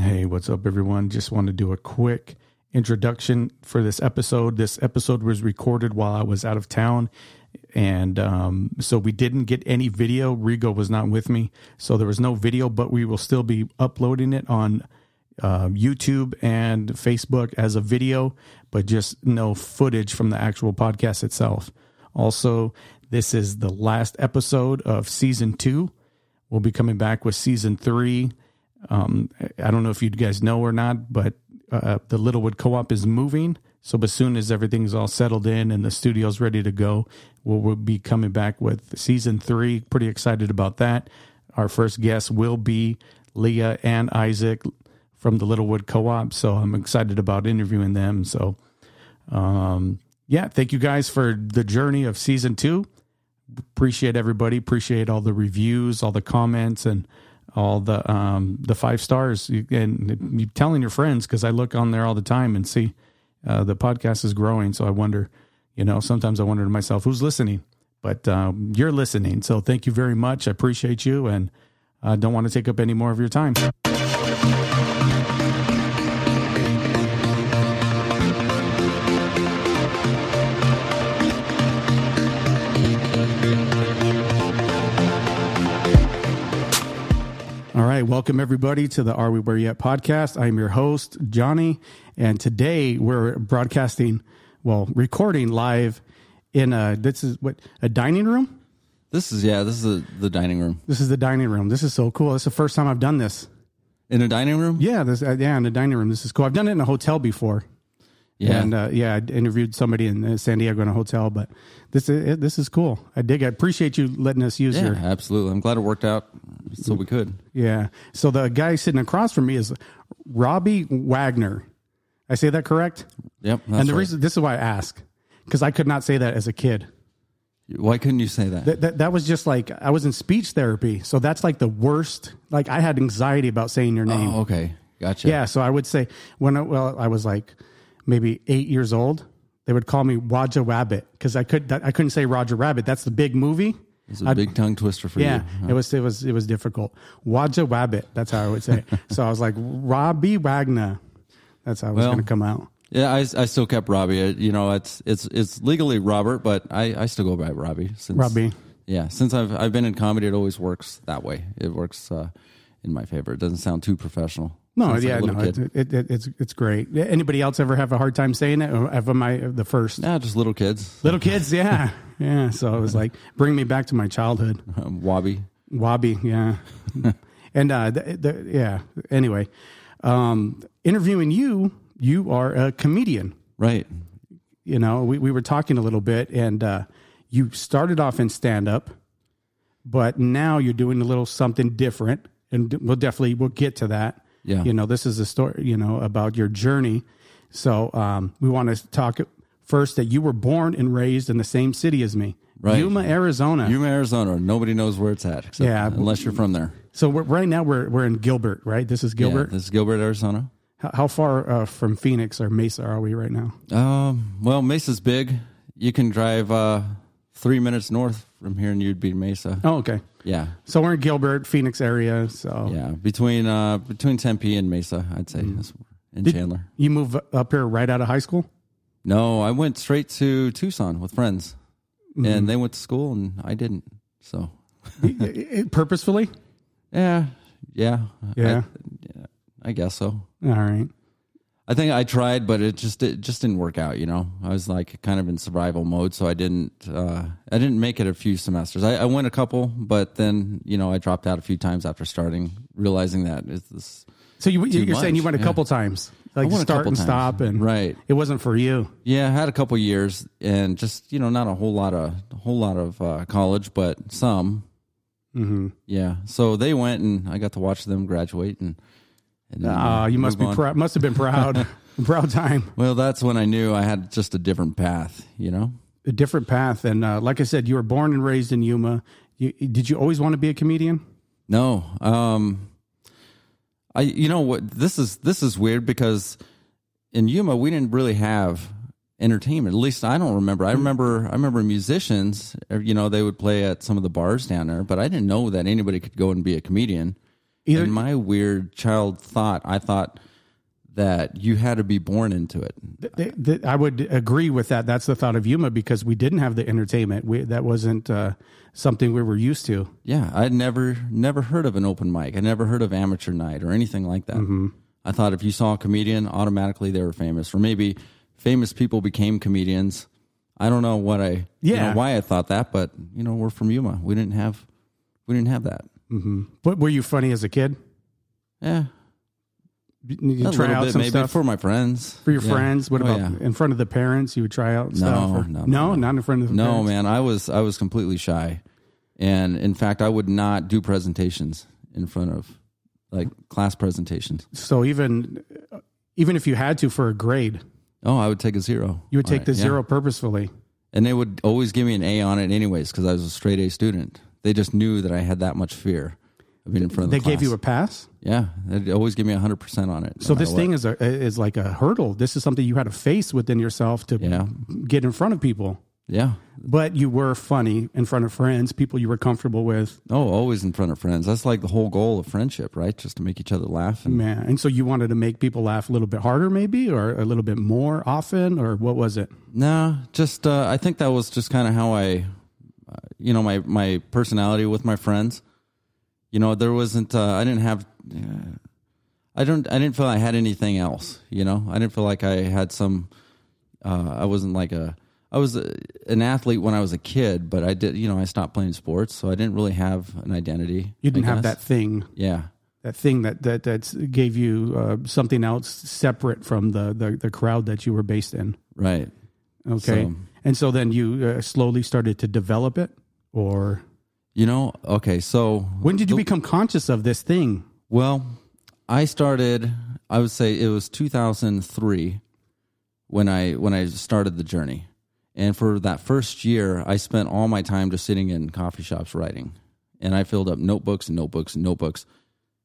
Hey, what's up, everyone? Just want to do a quick introduction for this episode. This episode was recorded while I was out of town. And um, so we didn't get any video. Rigo was not with me. So there was no video, but we will still be uploading it on uh, YouTube and Facebook as a video, but just no footage from the actual podcast itself. Also, this is the last episode of season two. We'll be coming back with season three. Um, I don't know if you guys know or not, but uh, the Littlewood Co-op is moving. So as soon as everything's all settled in and the studio's ready to go, we'll, we'll be coming back with season three. Pretty excited about that. Our first guest will be Leah and Isaac from the Littlewood Co-op. So I'm excited about interviewing them. So, um, yeah, thank you guys for the journey of season two. Appreciate everybody. Appreciate all the reviews, all the comments, and all the um, the five stars. And you telling your friends because I look on there all the time and see uh, the podcast is growing. So I wonder, you know, sometimes I wonder to myself who's listening. But um, you're listening, so thank you very much. I appreciate you, and I don't want to take up any more of your time. Right, welcome everybody to the Are We Where Yet podcast. I'm your host, Johnny, and today we're broadcasting, well, recording live in a this is what a dining room. This is yeah, this is the, the dining room. This is the dining room. This is so cool. It's the first time I've done this. In a dining room? Yeah, this uh, yeah, in a dining room. This is cool. I've done it in a hotel before. Yeah. And uh, yeah, I interviewed somebody in San Diego in a hotel, but this is this is cool. I dig. it. I appreciate you letting us use yeah, your absolutely. I'm glad it worked out so we could. yeah. So the guy sitting across from me is Robbie Wagner. I say that correct? Yep. That's and the right. reason this is why I ask because I could not say that as a kid. Why couldn't you say that? That, that that was just like I was in speech therapy, so that's like the worst. Like I had anxiety about saying your name. oh, okay. Gotcha. Yeah, so I would say when I, well I was like maybe eight years old, they would call me Roger Rabbit because I could I couldn't say Roger Rabbit. That's the big movie. It's a big tongue twister for Yeah, you. it was it was it was difficult. Roger Rabbit. That's how I would say. it. so I was like Robbie Wagner. That's how it was Well, going to come out. Yeah, I, I still kept Robbie. Uh, You know, it's it's it's legally Robert, but I, I still go by Robbie. Since, Robbie. Yeah, since I've I've been in comedy, it always works that way. It works uh, in my favor. It doesn't sound too professional. No, yeah, no, it, it, it, it's it's great. Anybody else ever have a hard time saying it? Or am I the first? Nah, just little kids. Little kids, yeah, yeah. So it was like bring me back to my childhood. Um, wabi, Wobby, yeah, and uh, the, the, yeah. Anyway, um, interviewing you, you are a comedian. Right. You know, we we were talking a little bit, and uh, you started off in stand up, but now you're doing a little something different, and we'll definitely we'll get to that. Yeah. you know, this is a story, you know, about your journey. So um, we want to talk first that you were born and raised in the same city as me, Right. Yuma, Arizona. Yuma, Arizona. Nobody knows where it's at. Except, Yeah. Unless you're from there. So right now we're we're in Gilbert, right? This is Yeah, Gilbert. this is Gilbert, Arizona. how, how far uh, from Phoenix or Mesa are we right now? Um, well, Mesa's big. You can drive uh, three minutes north from here, and you'd be Mesa. Oh, okay. Yeah, So we're in Gilbert, Phoenix area. So yeah, between uh, between Tempe and Mesa, I'd say, That's- in Did- Chandler. you move up here right out of high school? No, I went straight to Tucson with friends, and they went to school, and I didn't. So, Purposefully? yeah, yeah, Yeah. I, I guess so. All right. I think I tried, but it just it just didn't work out. You know, I was like kind of in survival mode, so I didn't uh, I didn't make it a few semesters. I, I went a couple, but then you know I dropped out a few times after starting, realizing that it's this. So you, you're saying you went a yeah. couple times, like start and times. stop, and Right. It wasn't for you. Yeah, I had a couple years, and just you know not a whole lot of a whole lot of uh, college, but some. Mm-hmm. Yeah, so they went, and I got to watch them graduate, and. Ah, you must be on. proud. Must have been proud. proud time. Well, that's when I knew I had just a different path. You know. A different path, and uh, like I said, you were born and raised in Yuma. You, did you always want to be a comedian? No. Um I you know what this is this is weird because in Yuma we didn't really have entertainment. At least I don't remember. I remember I remember musicians, uh, you know, they would play at some of the bars down there, but I didn't know that anybody could go and be a comedian. Either- in my weird child thought, I thought that you had to be born into it. I would agree with that. That's the thought of Yuma because we didn't have the entertainment. We, that wasn't uh, something we were used to. Yeah, I'd never never heard of an open mic. I never heard of amateur night or anything like that. Mm-hmm. I thought if you saw a comedian, automatically they were famous, or maybe famous people became comedians. I don't know what I, you Yeah. know, why I thought that, but you know, we're from Yuma. We didn't have, we didn't have that. Mm-hmm. But were you funny as a kid? Yeah, You a try out bit some maybe stuff for my friends, for your Yeah. friends. What Oh, about yeah. in front of the parents? You would try out stuff. or- no, no, no, no. not in front of the No, parents. man, I was I was completely shy, and in fact, I would not do presentations in front of like class presentations. So even even if you had to for a grade, Oh, I would take a zero. you would take Right, the yeah. zero purposefully. and they would always give me an A on it anyways because I was a straight A student. They just knew that I had that much fear of being in front of They the class. gave you a pass. yeah, they'd always give me hundred percent on it. So this thing is a is like a hurdle. This is something you had to face within yourself to Yeah. get in front of people. yeah. But you were funny in front of friends, people you were comfortable with. Oh, always in front of friends. That's like the whole goal of friendship, right? Just to make each other laugh. And Man, and so you wanted to make people laugh a little bit harder, maybe, or a little bit more often, or what was it? No, just uh, I think that was just kind of how I, you know, my my personality with my friends. You know, there wasn't. Uh, I didn't have. Uh, I don't. I didn't feel I had anything else. You know, I didn't feel like I had some. Uh, I wasn't like a. I was a, an athlete when I was a kid, but I did. You know, I stopped playing sports, so I didn't really have an identity. You didn't have that thing, Yeah. that thing that that that's gave you uh, something else separate from the, the the crowd that you were based in. Right. Okay, So- and so then you uh, slowly started to develop it, or You know. Okay. So when did you become conscious of this thing? Well, I started. I would say it was 2003 when I when I started the journey, and for that first year, I spent all my time just sitting in coffee shops writing, and I filled up notebooks and notebooks and notebooks.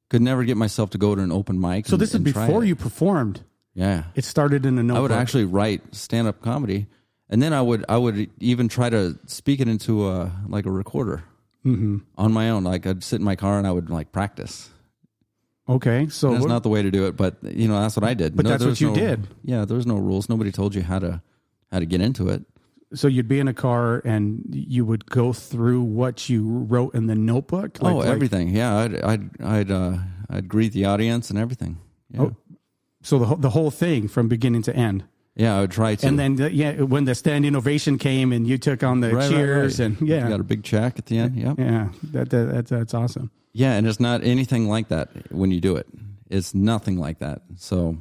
Could never get myself to go to an open mic. So and- this is before you performed. Yeah, It started in a notebook. I would actually write stand up comedy, and then I would I would even try to speak it into a like a recorder Mm-hmm. on my own. Like I'd sit in my car and I would like practice. Okay, so That's what- not the way to do it, but you know that's what I did. But that's what you no- did. Yeah, there was no rules. Nobody told you how to how to get into it. so you'd be in a car and you would go through what you wrote in the notebook. oh, like- everything. Yeah, I'd I'd I'd uh, I'd greet the audience and everything. Yeah, Oh, So the the whole thing from beginning to end. Yeah, I would try to. And then the, yeah, when the standing ovation came and you took on the Right, right, cheers right. and You yeah, got a big check at the end. Yeah, yeah, that, that that's that's awesome. yeah, and it's not anything like that when you do it. It's nothing like that. So,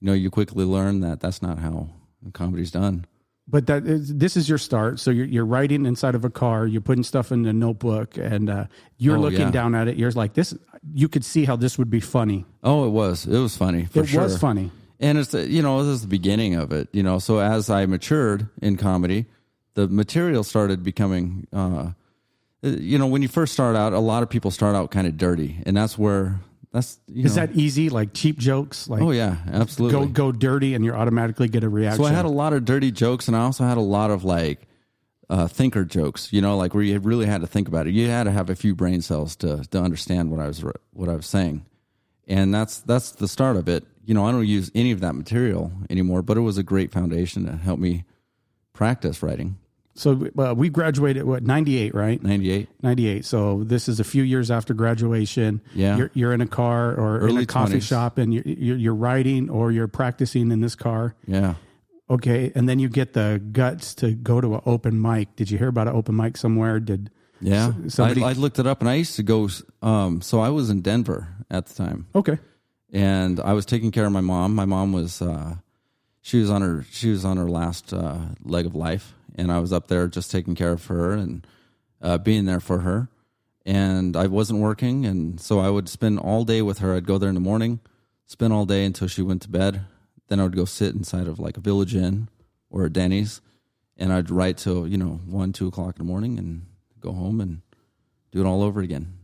you know, you quickly learn that that's not how comedy's done. But that is, this is your start. So you're, you're writing inside of a car. You're putting stuff in a notebook, and uh, you're Oh, looking yeah. down at it. You're like this. You could see how this would be funny. Oh, it was. It was funny. It sure. was funny. And it's the- you know this is the beginning of it. You know, so as I matured in comedy, the material started becoming. Uh, you know, when you first start out, a lot of people start out kind of dirty, and that's where that's. You Is know, that easy? Like cheap jokes? Like Oh yeah, absolutely. go go dirty, and you automatically get a reaction. So I had a lot of dirty jokes, and I also had a lot of like uh, thinker jokes. You know, like where you really had to think about it. You had to have a few brain cells to to understand what I was what I was saying, and that's that's the start of it. You know, I don't use any of that material anymore, but it was a great foundation to help me practice writing. so uh, we graduated what ninety eight, right? Ninety eight. 98. So this is a few years after graduation. Yeah. You're, you're in a car or in a coffee 20s. shop and you're, you're, you're writing or you're practicing in this car. Yeah. Okay. And then you get the guts to go to an open mic. Did you hear about an open mic somewhere? Did Yeah. Somebody- I, I looked it up, and I used to go. Um, so I was in Denver at the time. Okay. And I was taking care of my mom. My mom was uh, she was on her she was on her last uh, leg of life, and I was up there just taking care of her and uh, being there for her. And I wasn't working, and so I would spend all day with her. I'd go there in the morning, spend all day until she went to bed. Then I would go sit inside of like a Village Inn or a Denny's, and I'd write till you know one, two o'clock in the morning, and go home and do it all over again.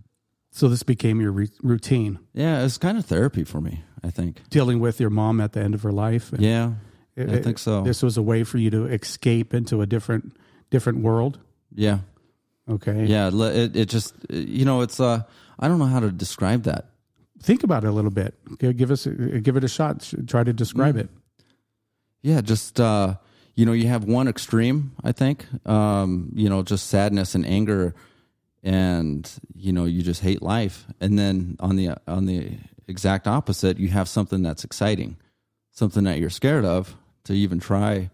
So this became your re- routine Yeah, it's kind of therapy for me. I think. dealing with your mom at the end of her life. And Yeah, it- I think so. This was a way for you to escape into a different, different world. Yeah, Okay. yeah. le- It it just you know it's uh I don't know how to describe that. think about it a little bit. Give us give it a shot. Try to describe it. Yeah, just uh, you know, you have one extreme, I think. Um, you know, just sadness and anger and you know, you just hate life. And then on the on the exact opposite, you have something that's exciting. Something that you're scared of to even try.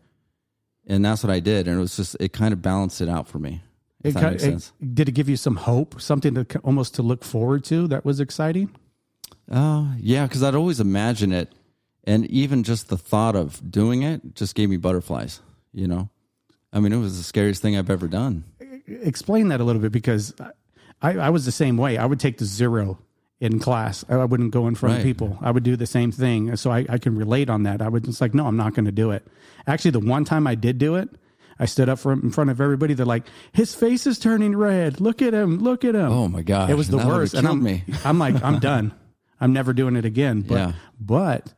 And that's what I did and it was just it kind of balanced it out for me. It that ki- makes it- did it give you some hope? Something to almost to look forward to that was exciting. Uh, yeah, because I'd always imagine it, and even just the thought of doing it just gave me butterflies. You know, I mean, it was the scariest thing I've ever done. Explain that a little bit because I, I was the same way. I would take the zero in class. I wouldn't go in front of people. I would do the same thing. So I, I can relate on that. I would just like, no, I'm not going to do it. Actually, the one time I did do it, I stood up from, in front of everybody. They're like, his face is turning red. Look at him. Look at him. Oh my gosh, It was the that worst. And I'm, me. I'm like, I'm done. I'm never doing it again. But, Yeah. but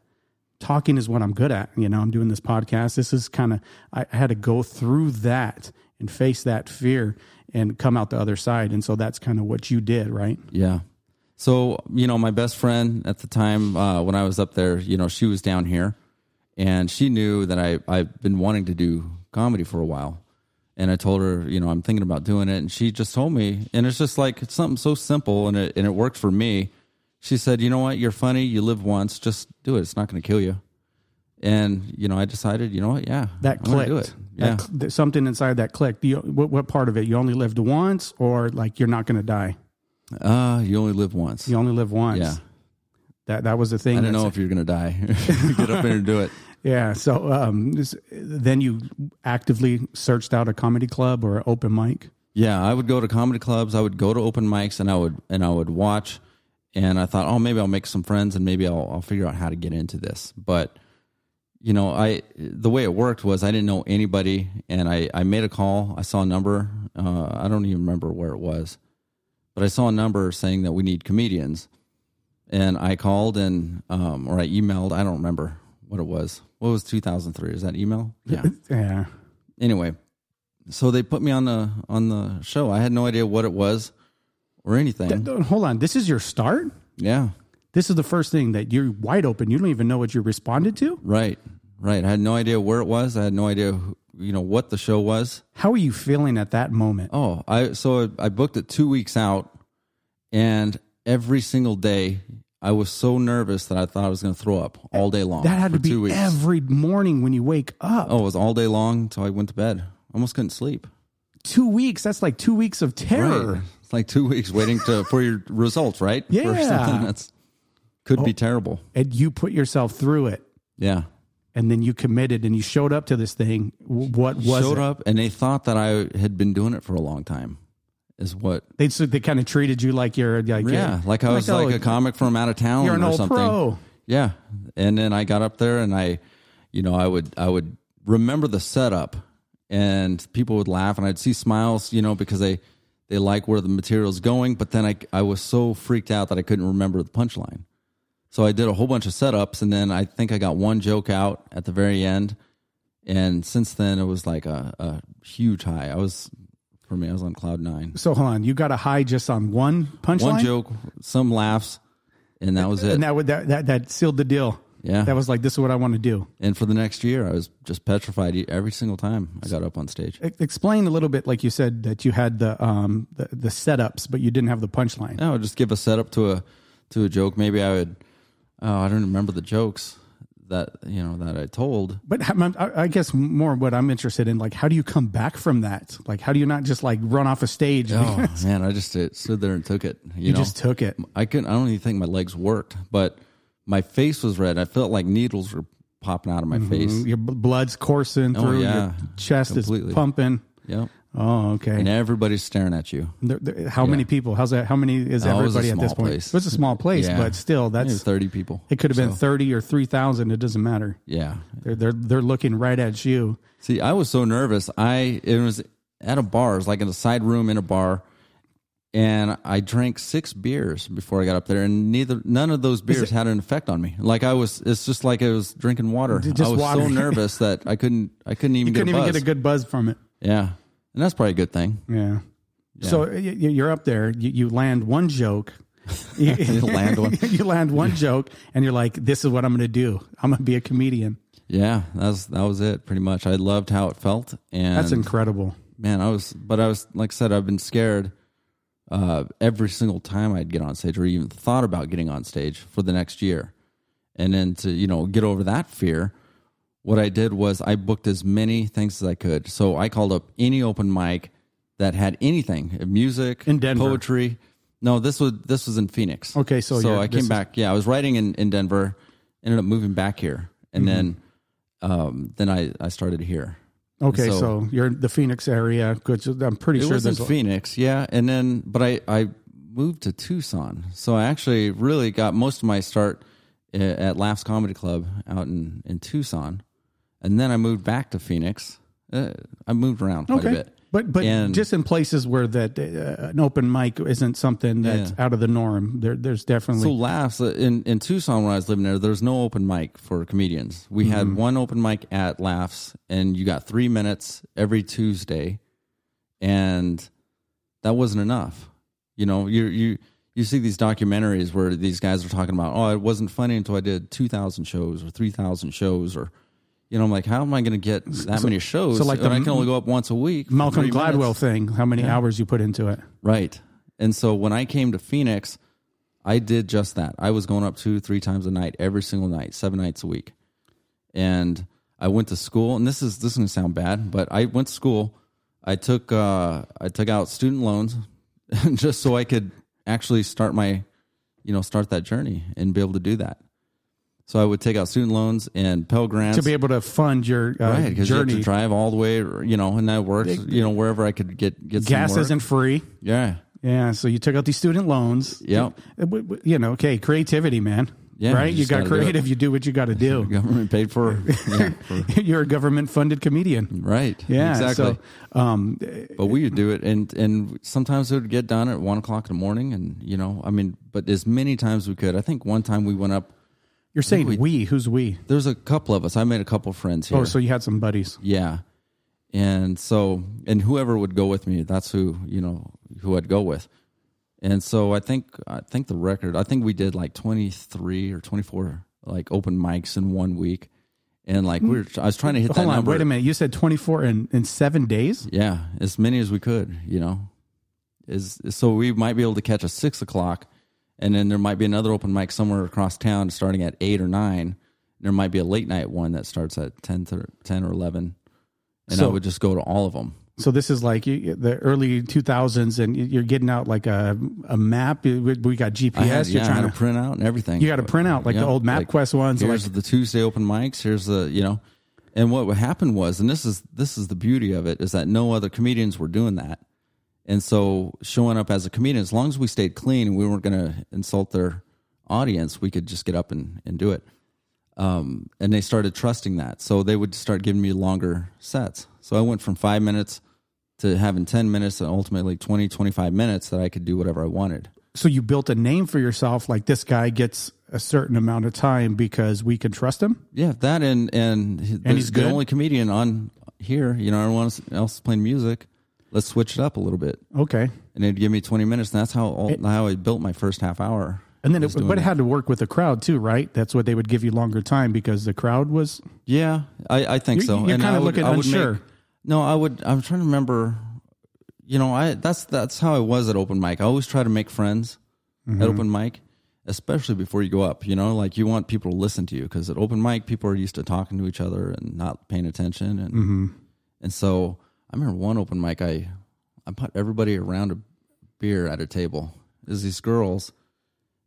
talking is what I'm good at. You know, I'm doing this podcast. This is kind of, I had to go through that and face that fear and come out the other side. And so that's kind of what you did, right? Yeah. So, you know, my best friend at the time uh, when I was up there, you know, she was down here and she knew that I, I've been wanting to do comedy for a while. And I told her, you know, I'm thinking about doing it. And she just told me, and it's just like, it's something so simple and it, and it worked for me. She said, you know what? You're funny. You live once. Just do it. It's not going to kill you. And, you know, I decided, you know what? Yeah. That clicked. That Yeah. cl- something inside that clicked. You, what, what part of it? You only lived once, or like you're not going to die? Uh, you only live once. You only live once. Yeah. That that was the thing. I don't know if you're going to die. Get up there and do it. Yeah. So um, this, then you actively searched out a comedy club or an open mic. Yeah, I would go to comedy clubs. I would go to open mics, and I would and I would watch. And I thought, oh, maybe I'll make some friends, and maybe I'll I'll figure out how to get into this. But you know, I the way it worked was I didn't know anybody, and I I made a call. I saw a number. Uh, I don't even remember where it was, but I saw a number saying that we need comedians, and I called and um, or I emailed. I don't remember what it was. What was 2003? Is that email? Yeah Yeah. anyway, so they put me on the on the show. I had no idea what it was or anything. Th- Hold on. This is your start. yeah, This is the first thing that you're wide open. You don't even know what you responded to. right, right. I had no idea where it was. I had no idea, who- you know, what the show was. How are you feeling at that moment? Oh, I so I booked it two weeks out, and every single day I was so nervous that I thought I was going to throw up all day long. that had to be two weeks. every morning when you wake up. oh, it was all day long until I went to bed. Almost couldn't sleep. Two weeks. That's like two weeks of terror. Right. It's like two weeks waiting to for your results, right? For Yeah. that's could be oh. terrible. And you put yourself through it. Yeah. and then you committed and you showed up to this thing. What was Showed it? up and they thought that I had been doing it for a long time. Is what They so they kind of treated you like you're like yeah, like I was oh, like a comic from out of town You're an or old something. pro. Yeah. And then I got up there and I you know, I would I would remember the setup and people would laugh and I'd see smiles, you know, because they they like where the material's going, but then I I was so freaked out that I couldn't remember the punchline. So I did a whole bunch of setups and then I think I got one joke out at the very end. And since then it was like a, a huge high. I was for me, I was on cloud nine. So hold on, you got a high just on one punchline. One joke, some laughs, and that was it. and that would that, that that sealed the deal. Yeah. that was like this is what I want to do. And for the next year, I was just petrified every single time I got up on stage. Explain a little bit, like you said that you had the um the, the setups, but you didn't have the punchline. I would just give a setup to a to a joke. Maybe I would. Oh, I don't remember the jokes that you know that I told. But I I guess more what I'm interested in, like, how do you come back from that? Like, how do you not just like run off a stage? Oh man, I just uh, stood there and took it. You, you know, just took it. I couldn't. I don't even think my legs worked, but my face was red. I felt like needles were popping out of my face. Your b- blood's coursing Oh, through. yeah. Your chest Completely. is pumping. Yep. Oh, okay. And everybody's staring at you. There- there- how many people? How's that? How many is Oh, it everybody at this point? place. It was a small place, Yeah. but still, that's thirty people. it. Could have been So, thirty or three thousand. It doesn't matter. Yeah. They're they're they're looking right at you. See, I was so nervous. I it was at a bar, it was like in a side room in a bar, and I drank six beers before I got up there, and neither none of those beers had an effect on me. Like I was, it's just like I was drinking water. I was water. so nervous that I couldn't, I couldn't even You get couldn't a even get a good buzz from it. yeah, and that's probably a good thing. Yeah. So y- y- you're up there. You, you land one joke, you, land one. you land one joke, and you're like, "This is what I'm going to do. I'm going to be a comedian." Yeah, that was that was it pretty much. I loved how it felt, and That's incredible. man, I was, but I was like I said, I've been scared uh, every single time I'd get on stage or even thought about getting on stage for the next year, and then to you know get over that fear. What I did was I booked as many things as I could. So I called up any open mic that had anything, music, In Denver? poetry. No, this was this was in Phoenix. Okay, so so I came is- back. Yeah, I was writing in, in Denver, ended up moving back here, and then um, then I I started here. Okay, so, So- you're in the Phoenix area, which I'm pretty It sure was in there's. Phoenix, yeah, and then but I I moved to Tucson, so I actually really got most of my start uh, at Laffs Comedy Club out in in Tucson, and then I moved back to Phoenix. Uh, I moved around quite a bit. but but And- just in places where that uh, an open mic isn't something that's Yeah. out of the norm. There, there's definitely So Laffs uh, in in Tucson when I was living there, there's no open mic for comedians. We Mm-hmm. had one open mic at Laffs, and you got three minutes every Tuesday, and that wasn't enough. You know, you you you see these documentaries where these guys are talking about, oh, it wasn't funny until I did two thousand shows or three thousand shows or. You know, I'm like, how am I going to get that many shows? so like the I can only go up once a week. Malcolm Gladwell minutes. thing. How many hours you put into it? Right. And so when I came to Phoenix, I did just that. I was going up two, three times a night, every single night, seven nights a week. And I went to school, and this is this is gonna sound bad, but I went to school. I took uh, I took out student loans just so I could actually start my, you know, start that journey and be able to do that. So I would take out student loans and Pell Grants To be able to fund your uh, right because you have journey. to drive all the way, you know, and that works, you know, wherever I could get get some Gas work. isn't free. yeah. Yeah, so you took out these student loans. Yep. Uh, w- w- You know, okay, creativity, man. Yeah, right. you You, just got gotta do creative. You do what you got to do. government paid for, yeah, for You're a government funded comedian. right Yeah, exactly So, um, but we would do it and and sometimes it would get done at one o'clock in the morning and you know i mean but as many times we could i think one time we went up you're saying we, Who's we? there's a couple of us i made a couple of friends oh, here Oh, so you had some buddies. yeah and so and whoever would go with me that's who you know who i'd go with and so i think i think the record i think we did like 23 or 24 like open mics in one week and like we are i was trying to hit that Hold on, number wait a minute. You said 24 in, in seven days? Yeah, as many as we could, you know. Is so we might be able to catch a six o'clock, and then there might be another open mic somewhere across town starting at eight or nine. There might be a late night one that starts at 10, to, 10 or eleven, and I would just go to all of them. So this is like you- the early 2000s, and you're getting out like a a map. We got GPS. Had, you're yeah, trying had to print out and everything. You got to print out like the Yeah, old MapQuest ones. Here's Like, the Tuesday open mics. Here's the you know, and what would happen was, and this is this is the beauty of it is that no other comedians were doing that, and so showing up as a comedian, as long as we stayed clean and we weren't going to insult their audience, we could just get up and and do it. Um, and they started trusting that, so they would start giving me longer sets. So I went from five minutes to having 10 minutes and ultimately 20, 25 minutes that I could do whatever I wanted. so you built a name for yourself. Like this guy gets a certain amount of time because we can trust him. Yeah, that and and, the, he's the good? only comedian on here. You know, everyone else is playing music. Let's switch it up a little bit, Okay. and it'd give me twenty minutes. And that's how all, how I built my first half hour. And then, it, but it had to work with the crowd too, right? That's what they would give you longer time because the crowd was. yeah, I, I think You're- so. you're And kinda I would- looking I would make- unsure. no, I would. I'm trying to remember. You know, I that's that's how I was at open mic. I always try to make friends Mm-hmm. at open mic, especially before you go up. You know, like you want people to listen to you because at open mic, people are used to talking to each other and not paying attention. And Mm-hmm. and so I remember one open mic, I I put everybody around a beer at a table. There's these girls,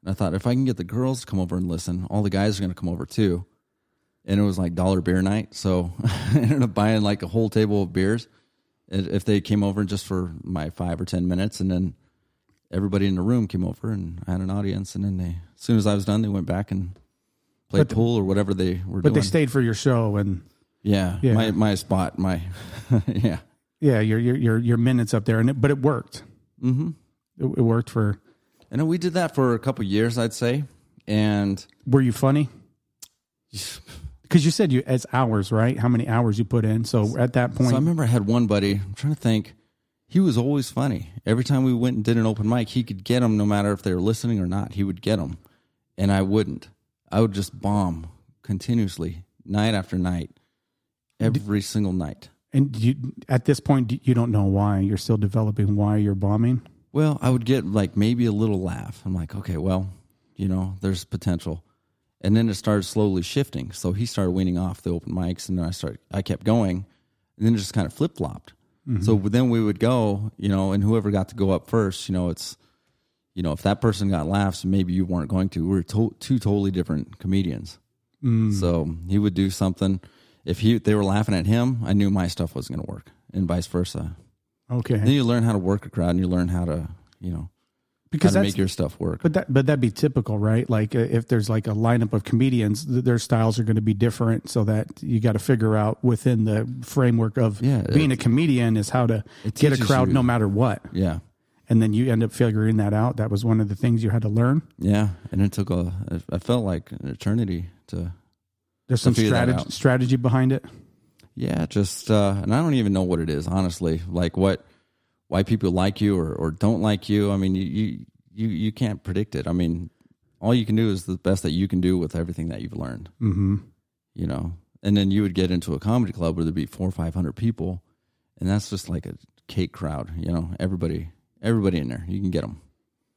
and I thought if I can get the girls to come over and listen, all the guys are going to come over too. And it was like dollar beer night, so I ended up buying like a whole table of beers if if they came over just for my five or ten minutes, and then everybody in the room came over and I had an audience, and then they as soon as I was done, they went back and played the- pool or whatever they were doing. But doing. they stayed for your show, and yeah, Yeah. my my spot, my yeah. Yeah, your your your, your minutes up there, and it, but it worked. Mm-hmm. It, it worked for. And we did that for a couple years, I'd say. And Were you funny? Because you said you it's hours, right? How many hours you put in? So at that point, so I remember I had one buddy. I'm trying to think. he was always funny. Every time we went and did an open mic, he could get them no matter if they were listening or not. He would get them, and I wouldn't. I would just bomb continuously, night after night, every single night. And you, at this point, you don't know why. You're still developing why you're bombing. Well, I would get like maybe a little laugh. I'm like, okay, well, you know, there's potential. And then it started slowly shifting. So he started weaning off the open mics, and then I started. I kept going, and then it just kind of flip flopped. Mm-hmm. So then we would go, you know, and whoever got to go up first, you know, it's, you know, if that person got laughs, maybe you weren't going to. We were to- two totally different comedians. Mm. So he would do something. If he they were laughing at him, I knew my stuff wasn't going to work, and vice versa. Okay. Then you learn how to work a crowd, and you learn how to, you know, because how to make your stuff work. But that but that'd be typical, right? Like uh, if there's like a lineup of comedians, th- their styles are going to be different, so that you got to figure out within the framework of Yeah, being a comedian is how to get a crowd you- no matter what. yeah, And then you end up figuring that out. That was one of the things you had to learn. yeah, and it took a. I felt like an eternity to. There's some strategy strategy behind it. Yeah, just uh, and I don't even know what it is honestly. Like what, why people like you or, or don't like you. I mean, you, you you you can't predict it. I mean, all you can do is the best that you can do with everything that you've learned. Mm-hmm. You know, and then you would get into a comedy club where there'd be four or five hundred people, and that's just like a cake crowd. You know, everybody everybody in there, you can get them.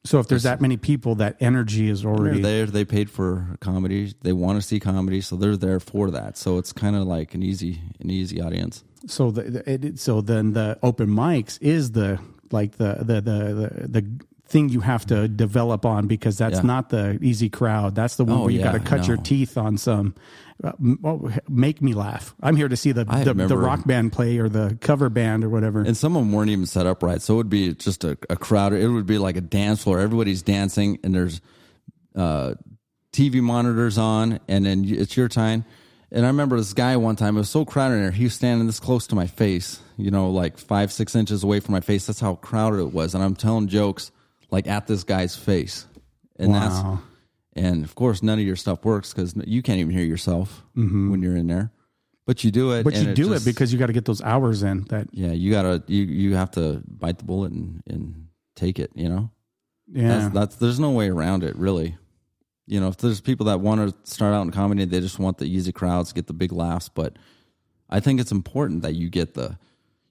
So if there's that many people, that energy is They're already there. They paid for comedy. They want to see comedy, so they're there for that. So it's kind of like an easy, an easy audience. so the, the it, so then the open mics is the like the the the the, the thing you have to develop on because that's Yeah. not the easy crowd that's the one Oh, where you yeah, got to cut your teeth on some uh, oh, make me laugh i'm here to see the the, the rock band play or the cover band or whatever And some of them weren't even set up right. So it would be just a, a crowd. It would be like a dance floor. Everybody's dancing, and there's uh, TV monitors on, and then it's your time. And I remember this guy one time. It was so crowded in there. He was standing this close to my face, you know, like five, six inches away from my face. That's how crowded it was. And I'm telling jokes like at this guy's face, and Wow. that's and of course none of your stuff works because you can't even hear yourself mm-hmm. when you're in there. But you do it. but you do just- it because you got to get those hours in that yeah, you gotta you you have to bite the bullet and and take it. You know, yeah that's, that's there's no way around it really. You know, if there's people that want to start out in comedy, they just want the easy crowds, get the big laughs. But I think it's important that you get the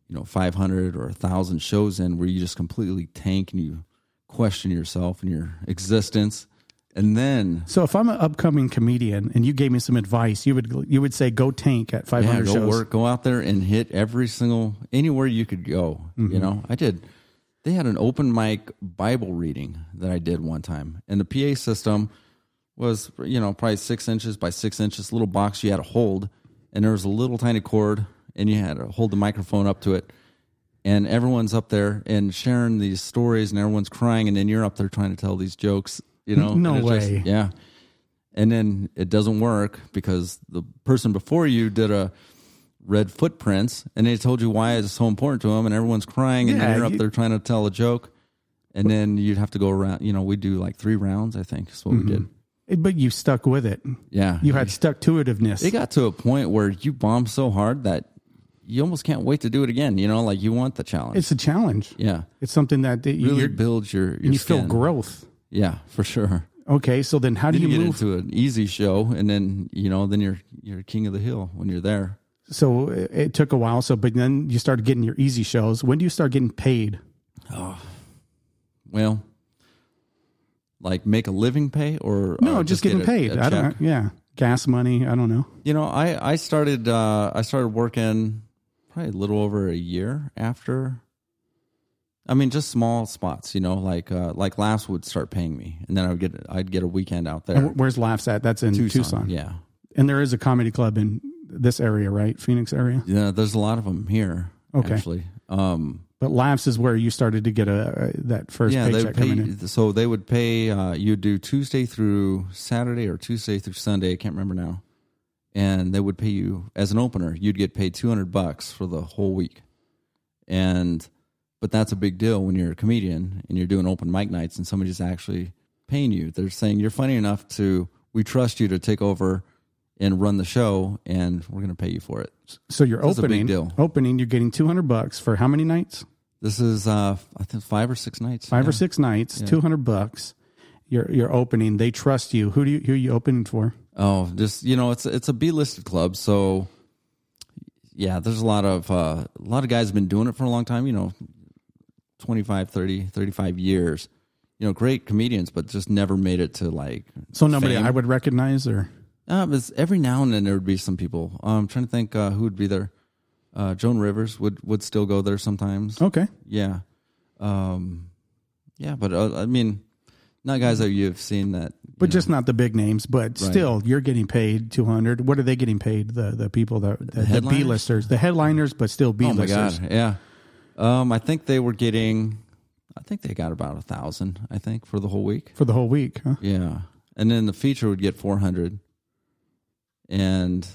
you know 500 or 1000 shows in where you just completely tank and you question yourself and your existence and then so if i'm an upcoming comedian and you gave me some advice you would you would say go tank at 500 yeah, go shows work, go out there and hit every single anywhere you could go. Mm-hmm. You know, I did. They had an open mic Bible reading that I did one time, and the PA system was you know probably six inches by six inches, little box you had to hold, and there was a little tiny cord, and you had to hold the microphone up to it. And everyone's up there and sharing these stories, and everyone's crying, and then you're up there trying to tell these jokes. You know, No it's just- way. yeah and then it doesn't work because the person before you did a red footprints and they told you why it's so important to them and everyone's crying and Yeah, then you're up you- there trying to tell a joke and then you'd have to go around you know we do like three rounds i think is what we did but you stuck with it yeah Mm-hmm. you had stuck to itiveness it got to a point where you bombed so hard that you almost can't wait to do it again you know like you want the challenge. It's a challenge. Yeah. It's something that that you really builds your, your and you feel growth. Yeah for sure. Okay so then how do you you, get move into an easy show and then you know then you're you're king of the hill when you're there. So it it took a while so but then you started getting your easy shows. When do you start getting paid? Oh, Well, like make a living pay or no or just, getting get a- paid. a i don't yeah gas money i don't know. You know, I I started uh, I started working probably a little over a year after. I mean, just small spots. You know, like uh, like Laffs would start paying me, and then I would get I'd get a weekend out there. and where's Laffs at that's in tucson, yeah, and there is a comedy club in this area right phoenix area yeah. There's a lot of them here. Okay. actually. Um, but Laffs is where you started to get a, a that first yeah, paycheck pay. coming in So they would pay. Uh, you do Tuesday through Saturday or Tuesday through Sunday. I can't remember now. And they would pay you as an opener. You'd get paid two hundred bucks for the whole week. And but that's a big deal when you're a comedian and you're doing open mic nights and somebody's actually paying you. They're saying you're funny enough to we trust you to take over and run the show, and we're going to pay you for it. so you're That's a big opening deal. opening you're getting 200 bucks for how many nights This is uh, I think five or six nights. Five Yeah. or six nights, two hundred bucks. You're you're opening. They trust you. Who do you who are you opening for? Oh, just you know, it's it's a B listed club, so yeah, there's a lot of uh, a lot of guys have been doing it for a long time. You know, 25, 30, 35 years. You know, great comedians, but just never made it to like. So nobody fame. I would recognize or Uh, but it's- every now and then there would be some people. Uh, I'm trying to think uh, who would be there. Uh, Joan Rivers would would still go there sometimes. okay. Yeah, um, yeah, but uh, I mean, not guys that you've seen that. But know. just not the big names. But still, you're getting paid two hundred. What are they getting paid? The the people that the, the, headliners? B listers, the headliners, but still B listers. Oh my god, yeah. Um, I think they were getting. I think they got about a thousand. I think for the whole week. for the whole week. Huh? Yeah, and then the feature would get four hundred, and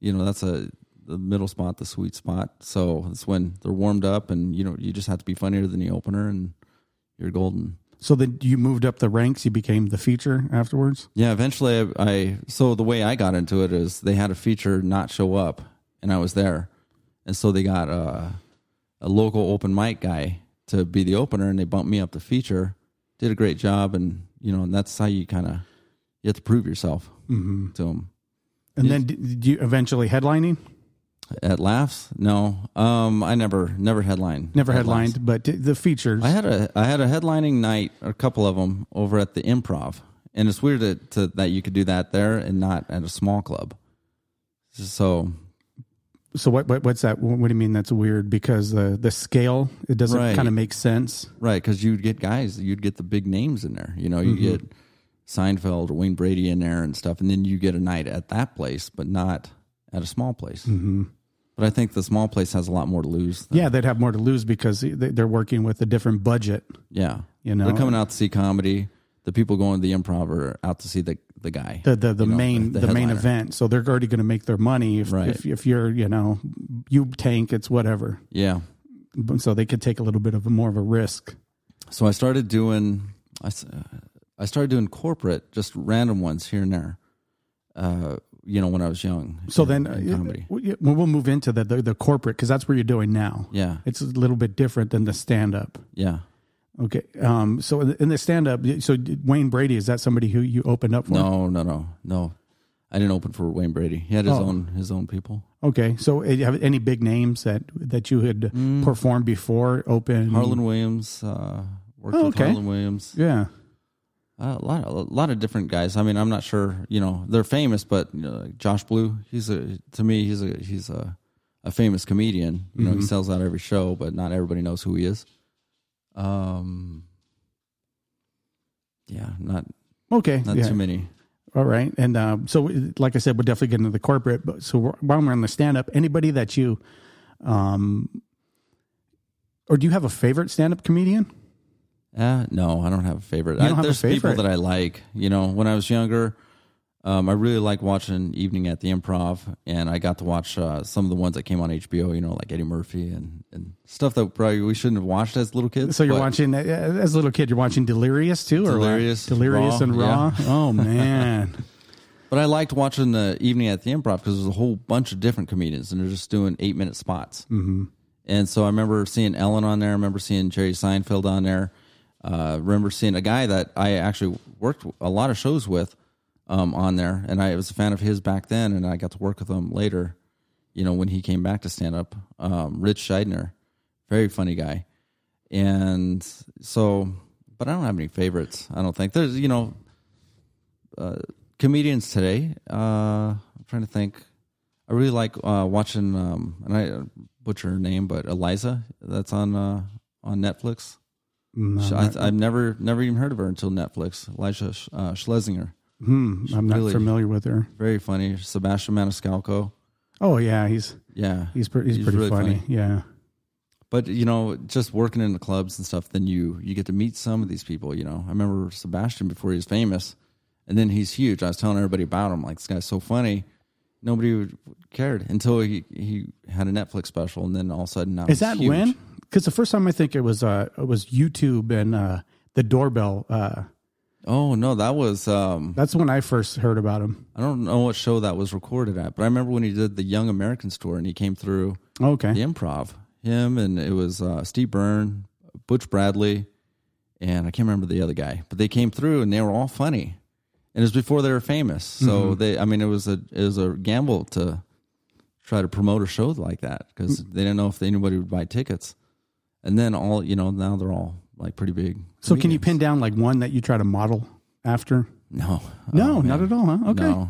you know that's a the middle spot, the sweet spot. So it's when they're warmed up, and you know you just have to be funnier than the opener, and you're golden. So then you moved up the ranks. You became the feature afterwards. Yeah, eventually I, I so the way I got into it is they had a feature not show up, and I was there, and so they got a, a local open mic guy to be the opener, and they bumped me up to feature. Did a great job, and you know, and that's how you kind of you have to prove yourself Mm-hmm. to them. And then did did you eventually headlining? At Laffs, no, um, I never never headlined. Never headlined, Laffs. but the features. I had a I had a headlining night, a couple of them over at the Improv, and it's weird to, to, that you could do that there and not at a small club. So so what, what what's that? What do you mean that's weird? Because the the scale it doesn't Right. kind of make sense. right, because you'd get guys, you'd get the big names in there. You know, you get Seinfeld or Wayne Brady in there and stuff, and then you get a night at that place, but not at a small place. Mm-hmm. But I think the small place has a lot more to lose. than- Yeah, they'd have more to lose because they- they're working with a different budget. yeah. You know, they're coming out to see comedy. The people going to the Improv are out to see the the guy. the the, the you know, main the, main headliner. event. So they're already going to make their money. If, Right. if if you're you know you tank, it's whatever. Yeah. So they could take a little bit of a more of a risk. So I started doing I, s- I started doing corporate, just random ones here and there. Uh, you know, when I was young. So in- then in uh, comedy. we- we'll move into the the, the corporate because that's where you're doing now. Yeah, It's a little bit different than the stand up. yeah. Okay. Um. So in the- stand up, so Wayne Brady is that somebody who you opened up for? No, no, no, no. I didn't open for Wayne Brady. He had his Oh. own his own people. Okay. So you have any big names that that you had performed before? Open Harlan Williams uh, worked Oh, with. Harlan Williams. Yeah. Uh, a lot, a lot of different guys. I mean, I'm not sure. You know, they're famous, but you know, like Josh Blue. He's a to me, he's a he's a a famous comedian. You know, he sells out every show, but not everybody knows who he is. Um, yeah, not Okay. not yeah. too many. All right. And um, so, like I said, we'll definitely get into the corporate. But so while we're on the stand up, anybody that you, um, or do you have a favorite stand up comedian? Uh, no, I don't have a favorite. I, have a there's people that I like. You know, when I was younger, um, I really liked watching Evening at the Improv, and I got to watch uh, some of the ones that came on HBO. You know, like Eddie Murphy and, and stuff that probably we shouldn't have watched as little kids. So you're but- watching uh, as a little kid. You're watching Delirious too, or? Delirious, Delirious Raw, and Raw. yeah. Oh man. But I liked watching the Evening at the Improv because there's a whole bunch of different comedians, and they're just doing eight minute spots. Mm-hmm. And so I remember seeing Ellen on there. I remember seeing Jerry Seinfeld on there. Uh, remember seeing a guy that I actually worked a lot of shows with um, on there, and I was a fan of his back then, and I got to work with him later. You know, when he came back to stand up, um, Rich Scheidner, very funny guy, and so. But I don't have any favorites. I don't think there's you know comedians today. Uh, I'm trying to think. I really like uh, watching, um, and I uh, butcher her name, but Iliza. That's on uh, on Netflix. No, She- I, I've never never even heard of her until Netflix. Elijah uh, Shlesinger, hmm, I'm not really- familiar with her. very funny. Sebastian Maniscalco. Oh yeah, he's Yeah, he's pretty he's, He's pretty really funny. funny. Yeah. but you know, just working in the clubs and stuff, then you you get to meet some of these people. You know, I remember Sebastian before he was famous, and then he's huge. I was telling everybody about him, like this guy's so funny. Nobody cared until he he had a Netflix special, and then all of a sudden now Is that huge. when? Because the first time I think it was uh it was YouTube and uh the doorbell. Uh, Oh no, that was um that's when I first heard about him. I don't know what show that was recorded at, but I remember when he did the Young American Store and he came through Okay. the improv him, and it was uh, Steve Byrne, Butch Bradley, and I can't remember the other guy. But they came through, and they were all funny, and it was before they were famous. So Mm-hmm. they, I mean, it was a it was a gamble to try to promote a show like that because Mm. they didn't know if anybody would buy tickets. And then all you know, now they're all like pretty big. So can you pin down like one that you try to model after? No, No, Oh, not at all. Huh? Okay. No.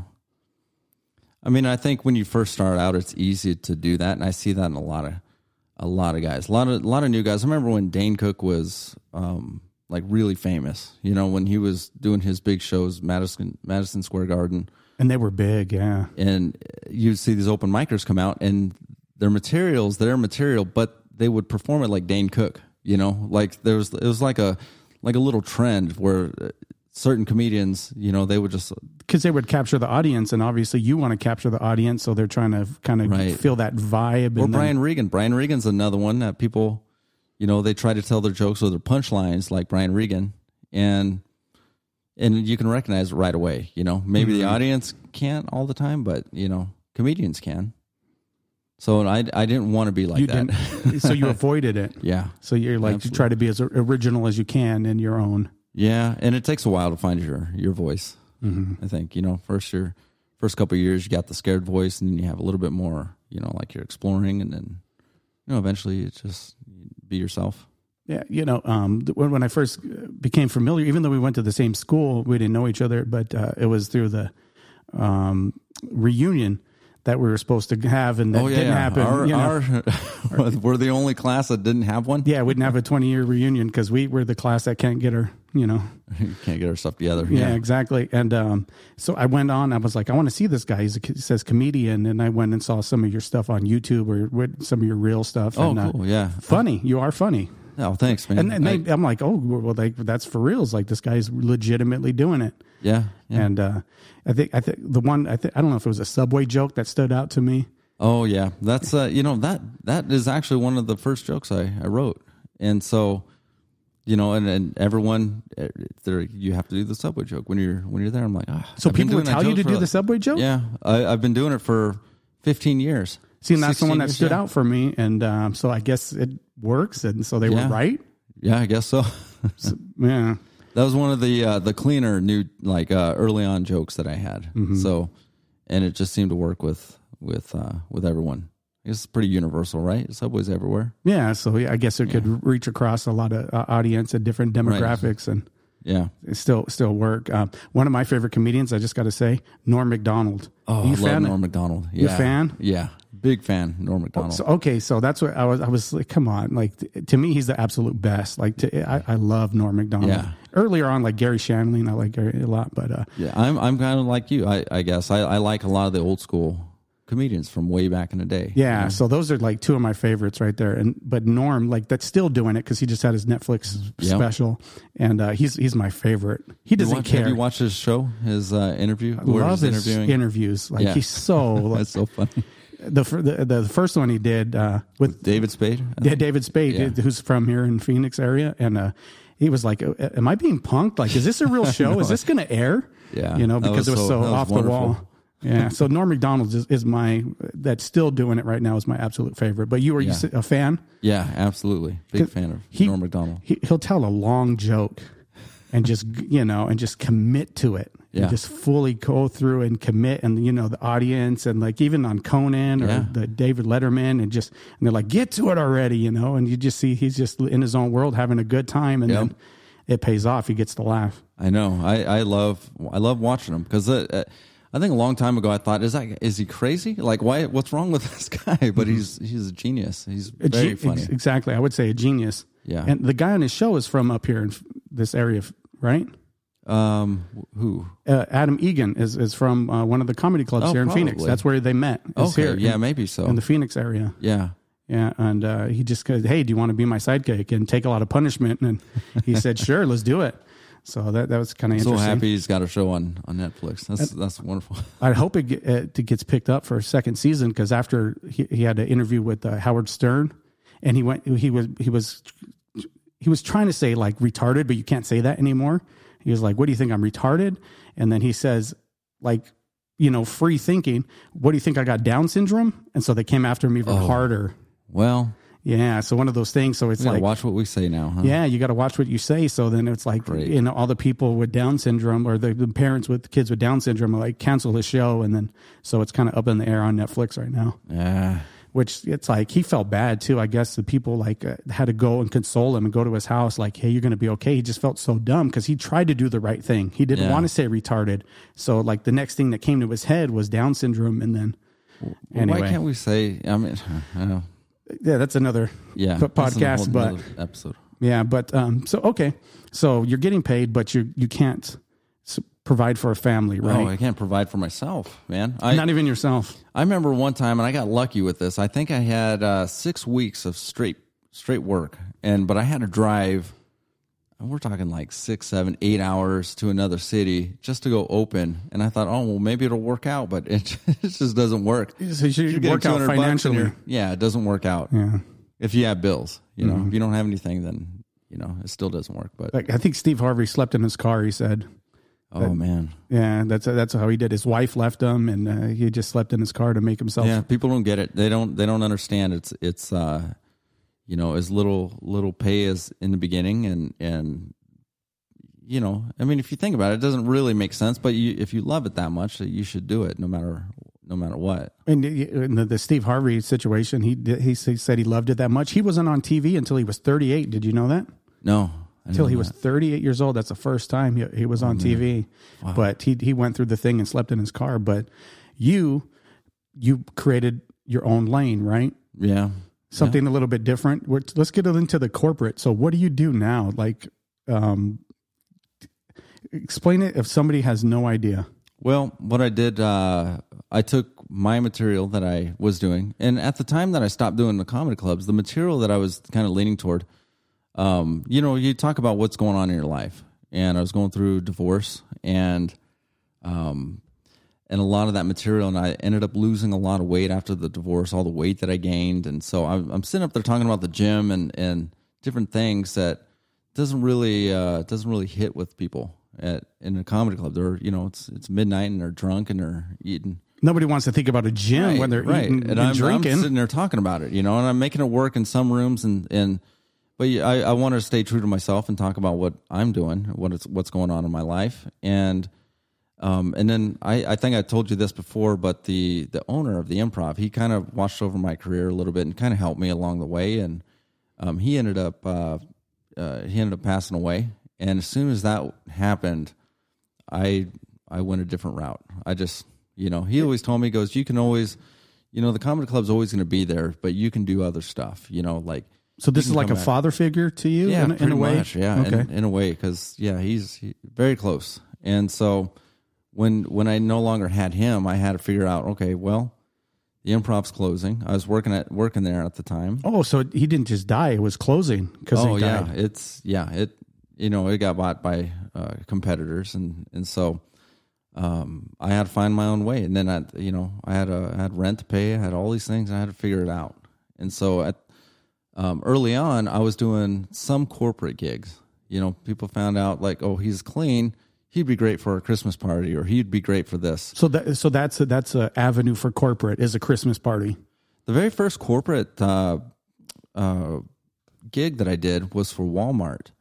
I mean, I think when you first start out, it's easy to do that, and I see that in a lot of a lot of guys, a lot of a lot of new guys. I remember when Dane Cook was um, like really famous. You know, when he was doing his big shows, Madison Madison Square Garden, And they were big, yeah. and you see these open micers come out, and their materials, their material, but they would perform it like Dane Cook. You know, like there was it was like a like a little trend where uh, certain comedians, you know, they would just Because they would capture the audience, and obviously you want to capture the audience, so they're trying to kind of Right. feel that vibe. Or and then- Brian Regan. Brian Regan's another one that people, you know, they try to tell their jokes or their punchlines like Brian Regan, and and you can recognize it right away. You know, maybe Mm-hmm. the audience can't all the time, but you know, comedians can. So I I didn't want to be like you that. didn't, so you avoided it. yeah, So you're like you try to be as original as you can in your own. yeah, and it takes a while to find your your voice. Mm-hmm. I think you know first your first couple of years you got the scared voice, and then you have a little bit more. You know, like you're exploring, and then you know eventually it's just be yourself. Yeah, you know, um, when when I first uh, became familiar, even though we went to the same school, we didn't know each other, but uh, it was through the um, reunion that we were supposed to have, and that Oh yeah, didn't yeah. happen. Our, you know. our, we're the only class that didn't have one. yeah, we didn't have a 20 year reunion because we were the class that can't get her, you know, Can't get our stuff together. yeah, exactly. And um, so I went on. I was like, I want to see this guy. He's a, he says comedian, and I went and saw some of your stuff on YouTube or with some of your real stuff. Oh, and, uh, cool. Yeah. funny. You are funny. Oh, thanks, man. And, and I- they, I'm like, oh, well, like that's for reals. Like this guy's legitimately doing it. Yeah, yeah. And uh, I think I think the one I think I don't know if it was a subway joke that stood out to me. Oh yeah, that's uh, you know that that is actually one of the first jokes I, I wrote, and so you know, and, and everyone eh, there you have to do the subway joke when you're when you're there. I'm like, ah, So I've people would tell you to do like- the subway joke. Yeah, I, I've been doing it for 15 years. See, and that's the one that stood yeah. out for me, and um, so I guess it works, and so they Yeah. were right. Yeah, I guess so. Yeah. That was one of the uh, the cleaner new like uh, early on jokes that I had. Mm-hmm. So, and it just seemed to work with with uh, with everyone. It's pretty universal, right? Subways everywhere. Yeah, so yeah, I guess it could reach across a lot of uh, audience and different demographics, and Yeah. it still still work. Um, one of my favorite comedians, I just got to say, Norm Macdonald. Oh, you I fan? Norm Macdonald. You a Yeah. fan? Yeah, big fan. Norm Macdonald. So, okay, so that's what I was. I was like, come on, like to me, he's the absolute best. Like, to, I, I love Norm Macdonald. Yeah. Earlier on, like Garry Shandling, I like Garry a lot, but uh, yeah, I'm I'm kind of like you. I I guess I, I like a lot of the old school comedians from way back in the day. yeah. So those are like two of my favorites right there. And but Norm, like that's still doing it because he just had his Netflix Yep. special, and uh, he's he's my favorite. He doesn't watch- care. Have you watched his show? His uh, interview? I where love his interviewing. interviews. Like Yeah. he's so That's so funny. the, the the first one he did uh, with David Spade. Yeah. David Spade, Yeah. who's from here in Phoenix area, and uh, he was like, uh, "Am I being punked? Like, is this a real show? Is this going to air?" Yeah, you know, because was it was so- so, was off the wall. Yeah, so Norm Macdonald is, is my that's still doing it right now is my absolute favorite. But you are you Yeah. s- a fan? Yeah, absolutely. Big fan of He- Norm Macdonald. He, he'll tell a long joke, and just you know, and just commit to it. Yeah. And just fully go through and commit, and you know the audience, and like even on Conan or Yeah. the David Letterman, and just and they're like, get to it already, you know, and you just see he's just in his own world having a good time, and Yep. then it pays off. He gets to laugh. I know. I, I love I love watching him because uh, uh, I think a long time ago I thought is that is he crazy? Like why? What's wrong with this guy? But he's he's a genius. He's A very ge- funny. exactly. I would say a genius. Yeah. And the guy on his show is from up here in this area, right? Um, who? Uh, Adam Eget is, is from uh, one of the comedy clubs Oh, here in Phoenix. That's where they met. is Okay, here yeah, in, maybe so. in the Phoenix area. yeah, Yeah, and uh, he just goes, "Hey, do you want to be my sidekick and take a lot of punishment?" And he said, "Sure, let's do it." So that that was kind of so interesting. happy he's got a show on on Netflix. That's that's wonderful. I hope it, it gets picked up for a second season because after he, he had an interview with uh, Howard Stern, and he went he was he was he was trying to say like retarded, but you can't say that anymore. He was like, "What do you think I'm retarded?" And then he says, like, you know, free thinking. What do you think I got Down syndrome? And so they came after him even oh. harder. Well, Yeah, so one of those things. So it's like, watch what we say now, huh? yeah, you got to watch what you say. So then it's like, Great. you know, all the people with Down syndrome or the, the parents with kids with Down syndrome are like, cancel the show. And then, so it's kind of up in the air on Netflix right now, Yeah. Which it's like, he felt bad too. I guess the people like uh, had to go and console him and go to his house, like, hey, you're going to be okay. He just felt so dumb because he tried to do the right thing. He didn't Yeah. want to say retarded. So, like, the next thing that came to his head was Down syndrome. And then, Well, anyway, Why can't we say? I mean, I know. yeah, that's another Yeah. p- that's podcast, but. episode. Yeah, but um, so okay, so you're getting paid, but you you can't provide for a family, right? Oh. I can't provide for myself, man. I Not even yourself. I remember one time, and I got lucky with this. I think I had uh, six weeks of straight straight work, and but I had to drive. and We're talking like six, seven, eight hours to another city just to go open. And I thought, oh well, maybe it'll work out, but it, just doesn't work. So you should work out 200 bucks and financially. Yeah, it doesn't work out. Yeah, If you have bills, you know, if you don't have anything, then you know it still doesn't work. But like I think Steve Harvey slept in his car. He said, oh man, "Yeah, that's that's how he did." His wife left him, and uh, he just slept in his car to make himself. yeah, people don't get it. They don't. They don't understand. It's it's uh, you know, as little little pay as in the beginning, and and you know, I mean, if you think about it, it doesn't really make sense. But you, if you love it that much, you should do it, no matter no matter what. And in the, the Steve Harvey situation, he he said he loved it that much. He wasn't on TV until he was 38. Did you know that? No, Until he was that. 38 years old. That's the first time he, he was on TV. But he he went through the thing and slept in his car. But you you created your own lane, right? yeah. Something a little bit different. We're, let's get into the corporate. So what do you do now? Like, um, explain it if somebody has no idea. Well, what I did, uh, I took my material that I was doing, and at the time that I stopped doing the comedy clubs, the material that I was kind of leaning toward, um, you know, you talk about what's going on in your life, and I was going through divorce, and um, and a lot of that material, and I ended up losing a lot of weight after the divorce, all the weight that I gained, and so I'm, I'm sitting up there talking about the gym and and different things that doesn't really uh, doesn't really hit with people at in a comedy club. They're you know it's it's midnight and they're drunk and they're eating. Nobody wants to think about a gym when they're eating and, and I'm, I'm sitting there talking about it, you know, and I'm making it work in some rooms and and. But yeah, I, I want to stay true to myself and talk about what I'm doing, what is what's going on in my life, and um, and then I, I think I told you this before, but the the owner of the improv, he kind of watched over my career a little bit and kind of helped me along the way. And um, he ended up uh, uh, he ended up passing away. And as soon as that happened, I I went a different route. I just you know he always told me he goes you can always you know the comedy club's always going to be there, but you can do other stuff. You know like so this is like a back. father figure to you yeah, in, a- in a way. much. Yeah, Okay. in, in a way, because yeah, he's he, very close. And so when when I no longer had him, I had to figure out. Okay, well, the improv's closing. I was working at working there at the time. oh, so he didn't just die; it was closing because oh yeah, it's yeah it you know it got bought by uh, competitors and and so. Um, I had to find my own way, and then I, you know, I had a I had rent to pay, I had all these things, I had to figure it out. And so at um, early on, I was doing some corporate gigs. You know, people found out like, oh, he's clean. He'd be great for a Christmas party, or he'd be great for this. So that so that's a, that's a avenue for corporate is a Christmas party. The very first corporate uh, uh, gig that I did was for Walmart,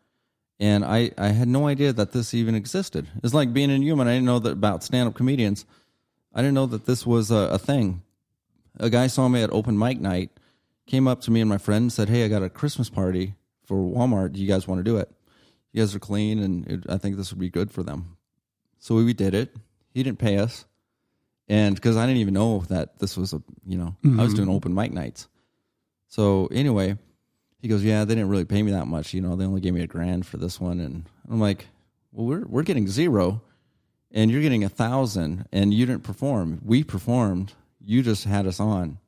and I, I had no idea that this even existed. It's like being in human. I didn't know that about stand up comedians. I didn't know that this was a, a thing. A guy saw me at open mic night, came up to me and my friend and said, "Hey, I got a Christmas party for Walmart. Do you guys want to do it? You guys are clean, and it, I think this would be good for them." So we did it. He didn't pay us, and because I didn't even know that this was a you know I was mm-hmm. doing open mic nights. So anyway, he goes, "Yeah, they didn't really pay me that much. You know, they only gave me a grand for this one." And I'm like, "Well, we're we're getting zero, and you're getting a thousand, and you didn't perform. We performed. You just had us on."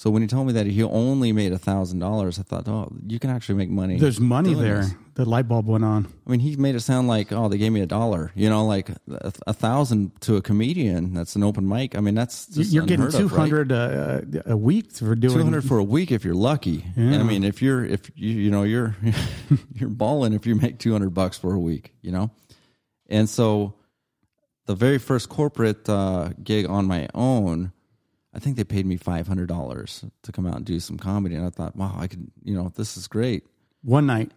So when he told me that he only made a thousand dollars, I thought, "Oh, you can actually make money." There's money doing there. this." The light bulb went on. I mean, he made it sound like, "Oh, they gave me a dollar." You know, like a, a thousand to a comedian. That's an open mic. I mean, that's just You're getting unheard of, right? hundred uh, a week for doing. two hundred for a week if you're lucky. And I mean, if you're if you you know you're you're balling if you make two hundred bucks for a week, you know. And so, the very first corporate uh, gig on my own, I think they paid me five hundred dollars to come out and do some comedy, and I thought, wow, I could, you know, this is great. One night.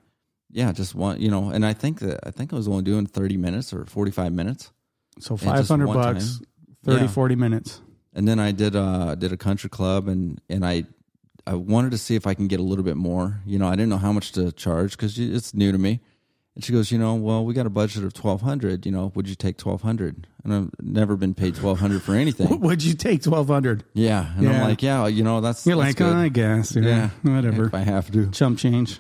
Yeah, just one, you know, and I think that I think I was only doing thirty minutes or forty five minutes, So 500 one bucks, time. 30, Yeah. 40 minutes. and then I did uh did a country club, and and I I wanted to see if I can get a little bit more. You know, I didn't know how much to charge because it's new to me. And she goes, you know, well, we got a budget of twelve hundred. You know, would you take twelve hundred? And I've never been paid twelve hundred for anything. Would you take 1200 Yeah, and Yeah. I'm like, yeah, you know, that's You're that's like, good. I guess. Yeah. Whatever. if I have to. Chump change.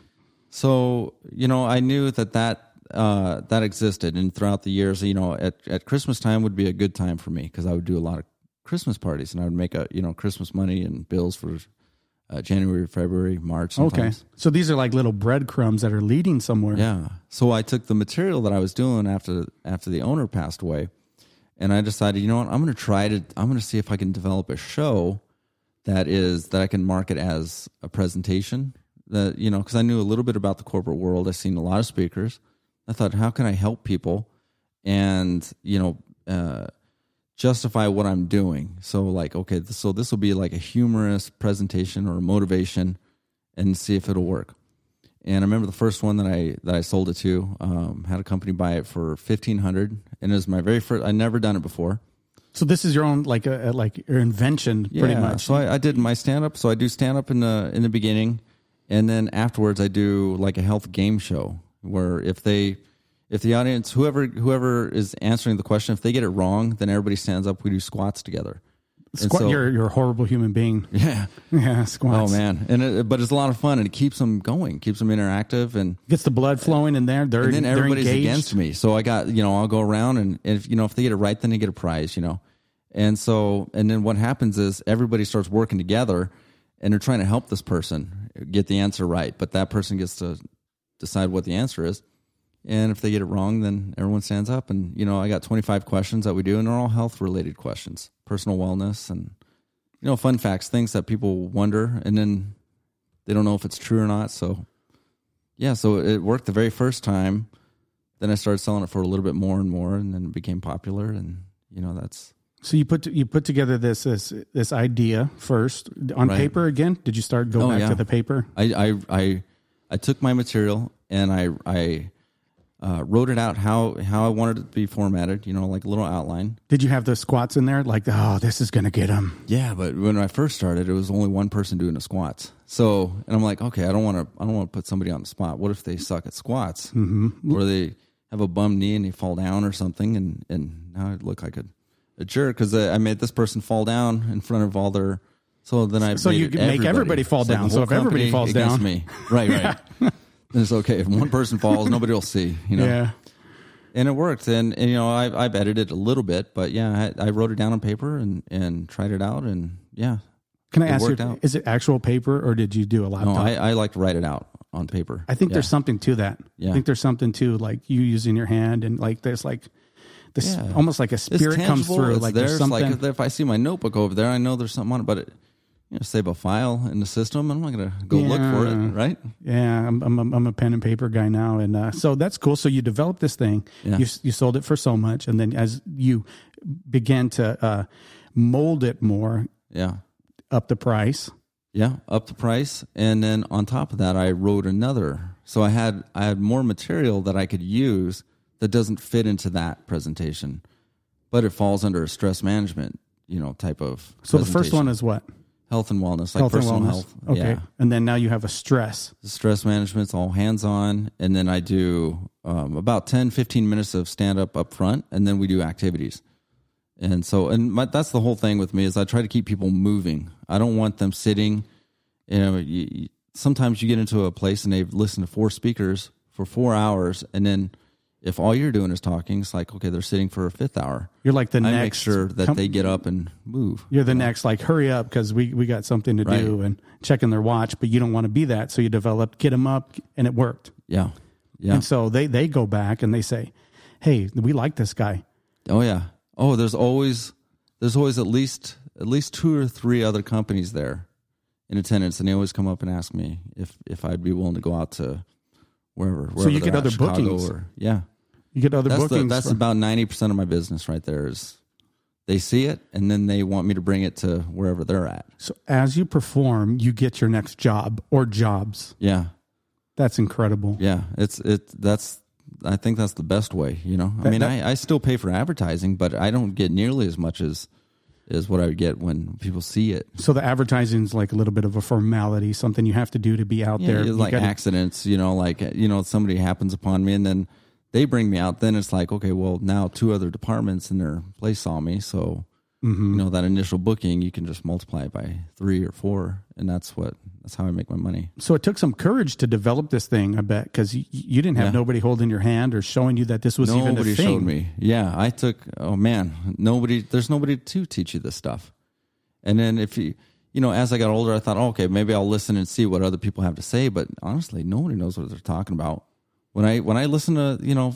So you know, I knew that that uh, that existed, and throughout the years, you know, at at Christmas time would be a good time for me because I would do a lot of Christmas parties, and I would make a you know Christmas money and bills for uh, January, February, March. Okay. So these are like little breadcrumbs that are leading somewhere. Yeah. So I took the material that I was doing after after the owner passed away, and I decided, you know what, I'm going to try to I'm going to see if I can develop a show that is that I can market as a presentation. That you know, because I knew a little bit about the corporate world. I've seen a lot of speakers. I thought, how can I help people, and you know, uh, justify what I'm doing? So like, okay, so this will be like a humorous presentation or motivation, and see if it'll work. And I remember the first one that I that I sold it to um, had a company buy it for fifteen hundred, and it was my very first. I never done it before. So this is your own like a, a- like your invention, pretty much. So I, I did my stand up. So I do stand up in the in the beginning, and then afterwards I do like a health game show where if they if the audience whoever whoever is answering the question if they get it wrong, then everybody stands up. We do squats together. Squat, so- you're you're a horrible human being. Yeah. Yeah, squats. Oh man, and it, but it's a lot of fun and it keeps them going, keeps them interactive, and Gets the blood flowing in there. They're and then everybody's engaged. against me. So I got, you know, I'll go around and if you know if they get it right, then they get a prize, you know. And so and then what happens is everybody starts working together and they're trying to help this person get the answer right, but that person gets to decide what the answer is. And if they get it wrong, then everyone stands up and you know, I got 25 questions that we do and they're all health related questions, personal wellness and you know, fun facts, things that people wonder and then they don't know if it's true or not. So yeah, so it worked the very first time. Then I started selling it for a little bit more and more, and then it became popular. And you know, that's So you put you put together this this this idea first on Right. paper again. Did you start go Oh, back yeah. to the paper? I I I, I took my material and I I uh, wrote it out how how I wanted it to be formatted. You know, like a little outline. Did you have the squats in there? Like, oh, this is gonna get them. Yeah, but when I first started, it was only one person doing the squats. So, and I'm like, okay, I don't want to, I don't want to put somebody on the spot. What if they suck at squats, mm-hmm. or they have a bum knee and they fall down or something, and and now I look like a, a jerk because I made this person fall down in front of all their. So then I So you make everybody fall It's like down. So if everybody falls down- me, right, right. It's okay if one person falls, nobody will see. You know, Yeah. and it worked. And, and you know, I've, I've edited a little bit, but yeah, I, I wrote it down on paper and and tried it out, and yeah, Can I ask you? out. Is it actual paper or did you do a no, laptop? I, I like to write it out on paper. I think Yeah. there's something to that. I think there's something to like you using your hand and like there's like this Yeah. almost like a spirit comes through. Like there. there's something. like if I see my notebook over there, I know there's something on it, but it, you know, save a file in the system. I'm not going to go look for it, right? yeah, I'm, I'm I'm a pen and paper guy now, and uh, so that's cool. So you developed this thing. Yeah. You you sold it for so much, and then as you began to uh, mold it more, Yeah. up the price. Yeah, up the price, and then on top of that, I wrote another. So I had I had more material that I could use that doesn't fit into that presentation, but it falls under a stress management, you know, type of. So the first one is what health and wellness, like health and personal wellness. health. Okay, Yeah, and then now you have a stress. stress management's all hands on, and then I do um, about 10, 15 minutes of stand up up front, and then we do activities. And so, and my, that's the whole thing with me is I try to keep people moving. I don't want them sitting. You know, you, you- sometimes you get into a place and they've listened to four speakers for four hours, and then if all you're doing is talking, it's like okay, they're sitting for a fifth hour. You're like the I next. make sure that they get up and move. You're the next. Like hurry up because we we got something to do and checking their watch, but you don't want to be that. So you developed get them up, and it worked. Yeah, yeah. And so they they go back and they say, "Hey, we like this guy." Oh yeah. Oh, there's always there's always at least at least two or three other companies there in attendance, and they always come up and ask me if if I'd be willing to go out to wherever. wherever you get other Chicago bookings. Or, yeah, You get other that's the, bookings. that's from- about ninety percent of my business right there is they see it and then they want me to bring it to wherever they're at. So as you perform, you get your next job or jobs. Yeah. That's incredible. Yeah. It's it that's I think that's the best way, you know. I mean, that- I, I still pay for advertising, but I don't get nearly as much as is what I would get when people see it. So the advertising is like a little bit of a formality, something you have to do to be out Yeah, there. You like gotta- accidents, you know, like you know, somebody happens upon me and then they bring me out. Then it's like, okay, well, now two other departments in their place saw me, so Mm-hmm. you know that initial booking, you can just multiply it by three or four, and that's what that's how I make my money. So it took some courage to develop this thing, I bet, because you, you didn't have Yeah. nobody holding your hand or showing you that this was even a thing. Nobody showed me. Yeah, I took. Oh man, nobody. There's nobody to teach you this stuff. And then if you, you know, as I got older, I thought, oh, okay, maybe I'll listen and see what other people have to say. But honestly, nobody knows what they're talking about. When I when I listen to, you know,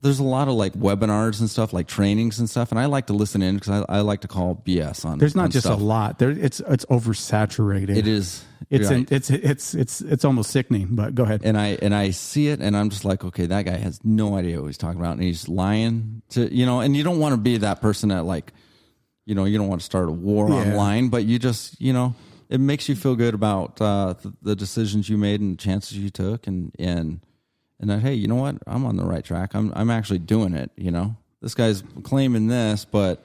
there's a lot of like webinars and stuff, like trainings and stuff, and I like to listen in because I, I like to call BS on. There's not on just stuff. a lot. There, it's it's oversaturated. It is. It's right. in, it's it's it's it's almost sickening. But go ahead. and I and I see it, and I'm just like, okay, that guy has no idea what he's talking about, and he's lying to you know. And you don't want to be that person that like, you know, you don't want to start a war Yeah. online, but you just you know, it makes you feel good about uh, the, the decisions you made and the chances you took, and and and that hey, you know what, I'm on the right track. I'm I'm actually doing it. You know, this guy's claiming this, but.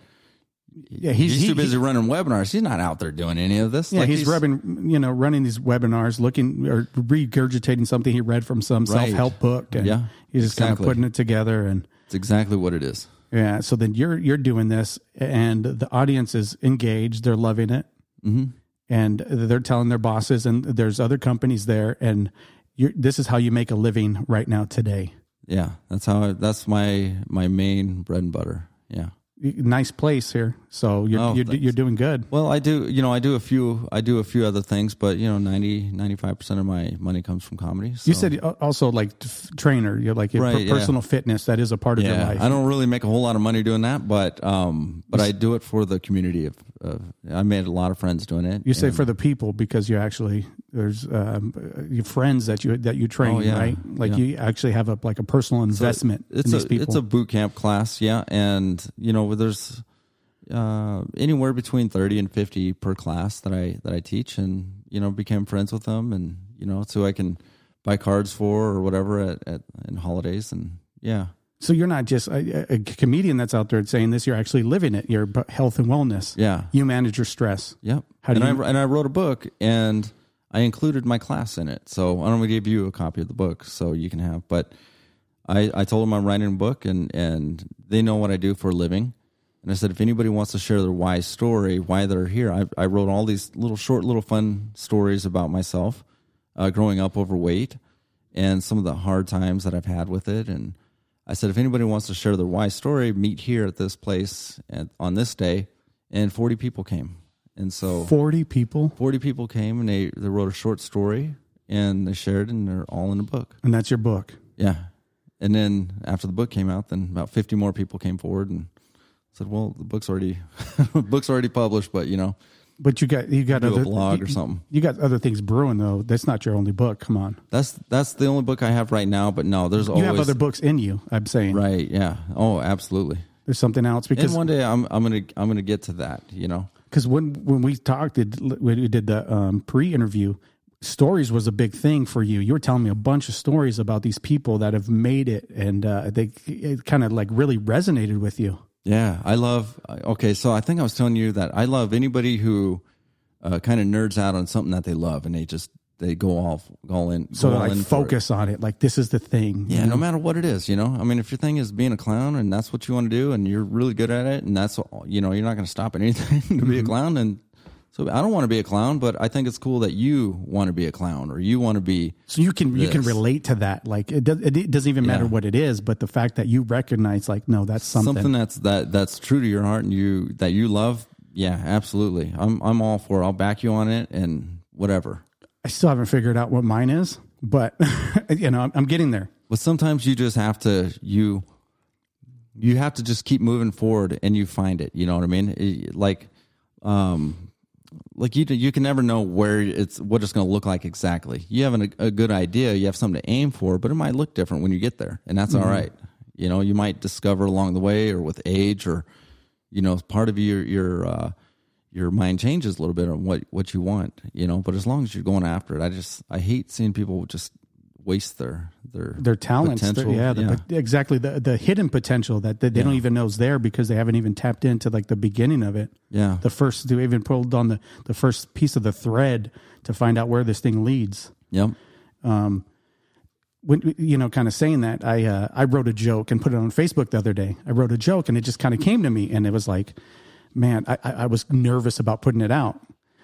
Yeah, he's, he's- he- too busy running webinars. He's not out there doing any of this. yeah, Like, he's, rubbing, you know, running these webinars, looking or regurgitating something he read from some Right. self help book, and Yeah, he's just kind of exactly. putting it together. And It's exactly what it is. yeah, so then you're you're doing this, and the audience is engaged; they're loving it, hmm and they're telling their bosses, and there's other companies there, and this is how you make a living right now today. Yeah, that's how. I, that's my my main bread and butter. Yeah. Nice place here, so you're Oh, you're, you're doing good. Well, I do. You know, I do a few. I do a few other things, but you know, 90 95 percent of my money comes from comedy. So. You said uh, also like trainer, you're like your Right, per- yeah. personal fitness. That is a part of your life. I don't really make a whole lot of money doing that, but um, but I do it for the community. Of, of I made a lot of friends doing it. You say for the people because you actually there's um, your friends that you that you train, Oh, yeah. right? Like Yeah. you actually have a like a personal investment it's in a these people. it's a boot camp class, yeah, and you know, there's uh, anywhere between thirty and fifty per class that I that I teach, and you know, became friends with them, and you know, so I can buy cards for or whatever at, at in holidays, and yeah, so you're not just a, a comedian that's out there saying this. You're actually living it. Your health and wellness. yeah, You manage your stress. Yep. How do and you- I and I wrote a book and I included my class in it. So I'm gonna give you a copy of the book so you can have. But I I told them I'm writing a book and and they know what I do for a living. And I said if anybody wants to share their why story, why they're here, I I wrote all these little short little fun stories about myself, uh, growing up overweight, and some of the hard times that I've had with it. And I said if anybody wants to share their why story, meet here at this place at, on this day. And 40 people came. And so Forty people, 40 people came and they, they wrote a short story and they shared and they're all in the book. and that's your book. Yeah. And then after the book came out, then about 50 more people came forward and said, well, the book's already, book's already published, but you know, But you got you got other a blog you, or something. You got other things brewing though. That's not your only book. Come on, That's, that's the only book I have right now, but no, there's you always, have other books in you. I'm saying right. Yeah. Oh, absolutely. there's something else because and one day I'm, I'm to, I'm to get to that, you know? because when when we talked did, when we did the um, pre-interview stories was a big thing for you you were telling me a bunch of stories about these people that have made it and uh, they it kind of like really resonated with you Yeah, I love. Okay, so I think I was telling you that I love anybody who uh, kind of nerds out on something that they love and they just they go all all in. so all like in for it. focus on it like this is the thing Yeah, no matter what it is, you know. I mean, if your thing is being a clown and that's what you want to do, and you're really good at it, and that's all- you know, you're not going to stop at anything to Mm-hmm. be a clown. And so I don't want to be a clown, but I think it's cool that you want to be a clown or you want to be. so you can you can relate to that like it, does, it doesn't even matter Yeah. what it is but the fact that you recognize like no that's something, something that's that that's true to your heart and you that you love. Yeah, absolutely. I'm I'm all for. it. I'll back you on it and whatever. i still haven't figured out what mine is but you know I'm, I'm getting there But sometimes you just have to you you have to just keep moving forward and you find it. You know what I mean? It- Like um like you you can never know where it's what it's going to look like exactly. You have an, a good idea, you have something to aim for, but it might look different when you get there, and that's all right. You know, you might discover along the way or with age or you know, part of your your uh, your mind changes a little bit on what what you want, you know. But as long as you're going after it, I just I hate seeing people just waste their their their talents. their- yeah, the, pot- exactly. The the hidden potential that, that they don't even know is there because they haven't even tapped into like the beginning of it. yeah, The first, they even pulled on the the first piece of the thread to find out where this thing leads. yep, when you know, kind of saying that, I uh, I wrote a joke and put it on Facebook the other day. I wrote a joke and it just kind of came to me, and it was like, man, I, I was nervous about putting it out.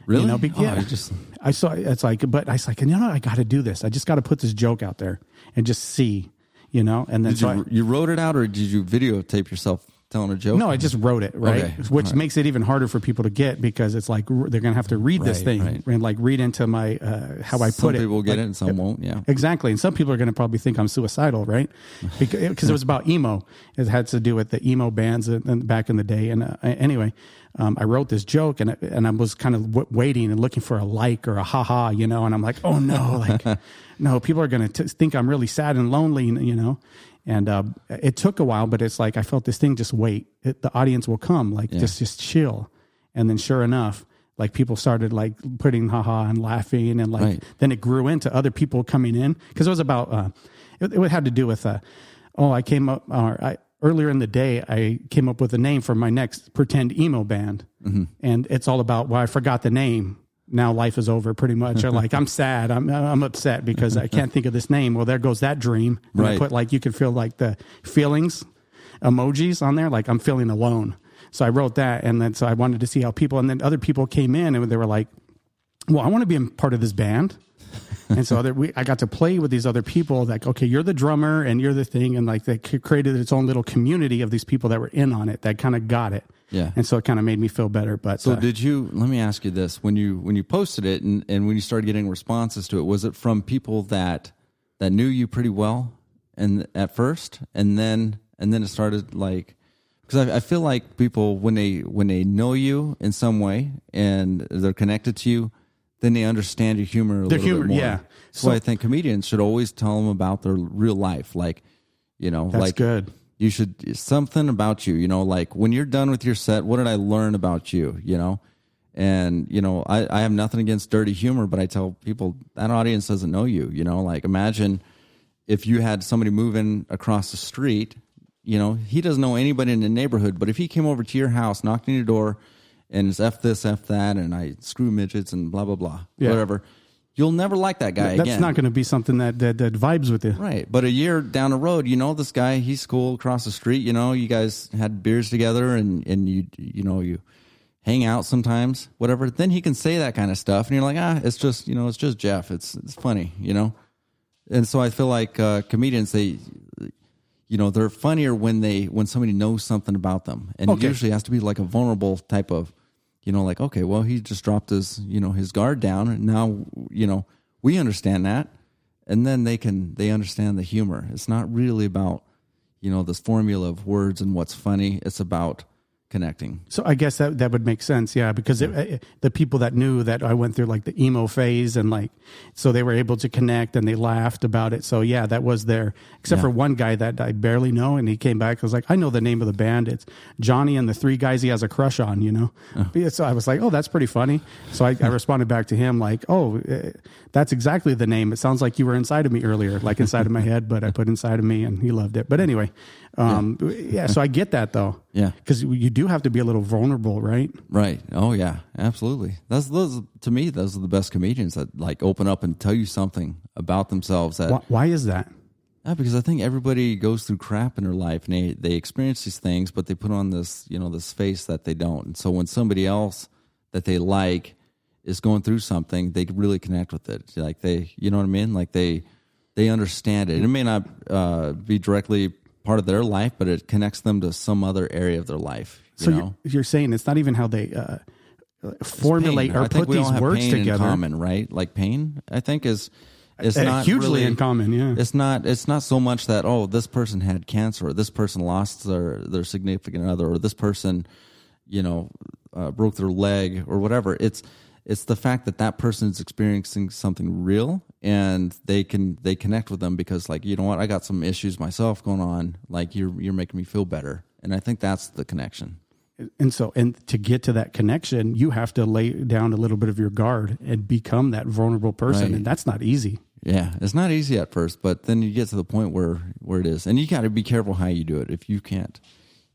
Really? You know, be, Oh, yeah. you just- I saw it's like, but I was like, you know, I got to do this. I just got to put this joke out there and just see, you know. And then Did so you I, you wrote it out or did you videotape yourself telling a joke? no, I just wrote it, right? Okay. Which right. makes it even harder for people to get because it's like they're going to have to read this thing right. and like read into my uh, how I some put it. people get Like, it and some won't. Yeah, Exactly. And some people are going to probably think I'm suicidal, right? Because it was about emo. It had to do with the emo bands in- back in the day. And uh, anyway, um, I wrote this joke and, and I was kind of w- waiting and looking for a like or a haha, you know, and I'm like, oh no, like, no, people are going to think I'm really sad and lonely, you know? And uh, it took a while, but it's like I felt this thing just wait. It, the audience will come, like just just chill. And then sure enough, like people started like putting haha and laughing and like Right. then it grew into other people coming in because it was about uh, it, it had to do with uh, oh I came up or I earlier in the day I came up with a name for my next pretend emo band. Mm-hmm. And it's all about well I forgot the name. Now life is over pretty much. Or like I'm sad. I'm I'm upset because I can't think of this name. Well there goes that dream. And I Right. put like you can feel like the feelings emojis on there like I'm feeling alone. So I wrote that and then so I wanted to see how people and then other people came in and they were like well, I want to be a part of this band. and so other, we, I got to play with these other people. Like, okay, you're the drummer and you're the thing, and like they created its own little community of these people that were in on it that kind of got it. Yeah. and so it kind of made me feel better. But So uh, did you? Let me ask you this: when you when you posted it and, and when you started getting responses to it, was it from people that that knew you pretty well and at first, and then and then it started like because I, I feel like people when they when they know you in some way and they're connected to you, then they understand your humor a Their little humor, bit more. yeah. So, So- I think comedians should always tell them about their real life, like you know, that's like good. you should something about you you know like when you're done with your set what did i learn about you you know and you know i, I have nothing against dirty humor but i tell people that audience doesn't know you you know like imagine if you had somebody moving across the street you know he doesn't know anybody in the neighborhood but if he came over to your house knocked on your door and it's f this f that and i screw midgets and blah blah blah Yeah. whatever you'll never like that guy That's again not going to be something that, that that vibes with you. Right. But a year down the road, you know this guy, he's cool across the street, you know, you guys had beers together and and you you know, you hang out sometimes, whatever. Then he can say that kind of stuff and you're like, "Ah, it's just, you know, it's just Jeff. It's it's funny, you know." And so I feel like uh comedians they you know, they're funnier when they when somebody knows something about them. And Okay. it usually has to be like a vulnerable type of you know, like, okay, well, he just dropped his, you know, his guard down, and now, you know, we understand that, and then they can they understand the humor. It's not really about, you know, this formula of words and what's funny. It's about connecting. So I guess that that would make sense, yeah, because it, it- the people that knew that I went through like the emo phase and like, so they were able to connect and they laughed about it. So yeah, that was there. Except Yeah. for one guy that I barely know, and he came back. I was like, I know the name of the band. It's Johnny and the three guys he has a crush on. You know, Yeah, so I was like, oh, that's pretty funny. So I, I responded back to him like, oh, eh, that's exactly the name. It sounds like you were inside of me earlier, like inside of my head, but I put inside of me, and he loved it. But anyway, um, yeah. So I get that though Yeah. because you do have to be a little vulnerable, right? Right. Oh yeah, absolutely. That's those to me. Those are the best comedians that like open up and tell you something about themselves that Why, why is that? Yeah, because I think everybody goes through crap in their life and they, they experience these things, but they put on this, you know, this face that they don't. And so when somebody else that they like is going through something, they really connect with it. Like they, you know what I mean? Like they, they understand it. It may not uh, be directly part of their life, but it connects them to some other area of their life. You So know, you're, you're saying it's not even how they uh, formulate Pain. or I put these words pain together. in common, right? Like pain, I think is is Uh, not hugely really- in common, yeah. It's not. It's not so much that oh, this person had cancer, or this person lost their their significant other, or this person, you know, uh, broke their leg, or whatever. It's it's the fact that that person is experiencing something real, and they can they connect with them because like you know what, I got some issues myself going on. Like you're you're making me feel better, and I think that's the connection. And so, and to get to that connection, you have to lay down a little bit of your guard and become that vulnerable person. Right. And that's not easy. Yeah, it's not easy at first, but then you get to the point where where it is, and you got to be careful how you do it. If you can't,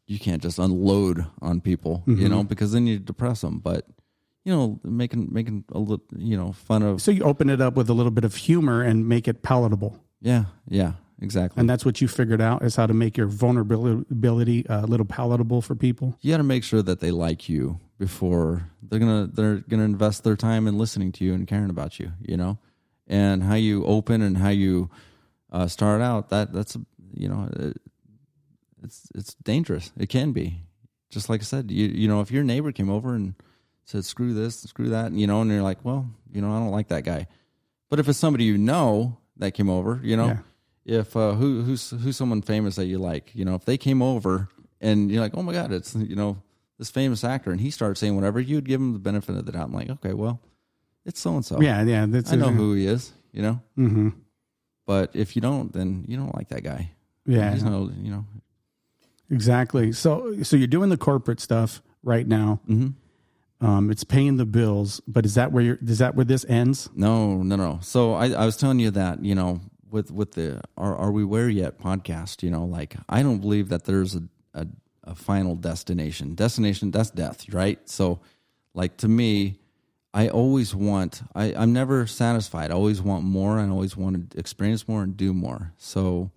you can't just unload on people, you mm-hmm. know, because then you depress them. But you know, making making a little, you know, fun of So you open it up with a little bit of humor and make it palatable. yeah, yeah, exactly. And that's what you figured out is how to make your vulnerability uh, a little palatable for people. you got to make sure that they like you before they're gonna they're gonna invest their time in listening to you and caring about you you know and how you open and how you uh, start out that that's you know it, it's it's dangerous it can be just like i said you you know if your neighbor came over and said screw this screw that you know and you're like well you know i don't like that guy but if it's somebody you know that came over you know Yeah. if uh, who who's who's someone famous that you like, you know, if they came over and you're like, oh my god, it's you know this famous actor, and he starts saying whatever, you'd give him the benefit of the doubt. I'm like, okay, well, it's so and so. Yeah, yeah. That's I know who he is, you know. hmm But if you don't, then you don't like that guy. Yeah, He's no, you know. exactly. So, so you're doing the corporate stuff right now. mhm. Um, it's paying the bills, but is that where you're, is that where this ends? No, no, no. So I, I was telling you that you know with with the are are we where yet podcast? You know, like I don't believe that there's a a, a final destination. Destination that's death, right? So, like to me, I always want. I I'm never satisfied. I always want more. and always want to experience more and do more. So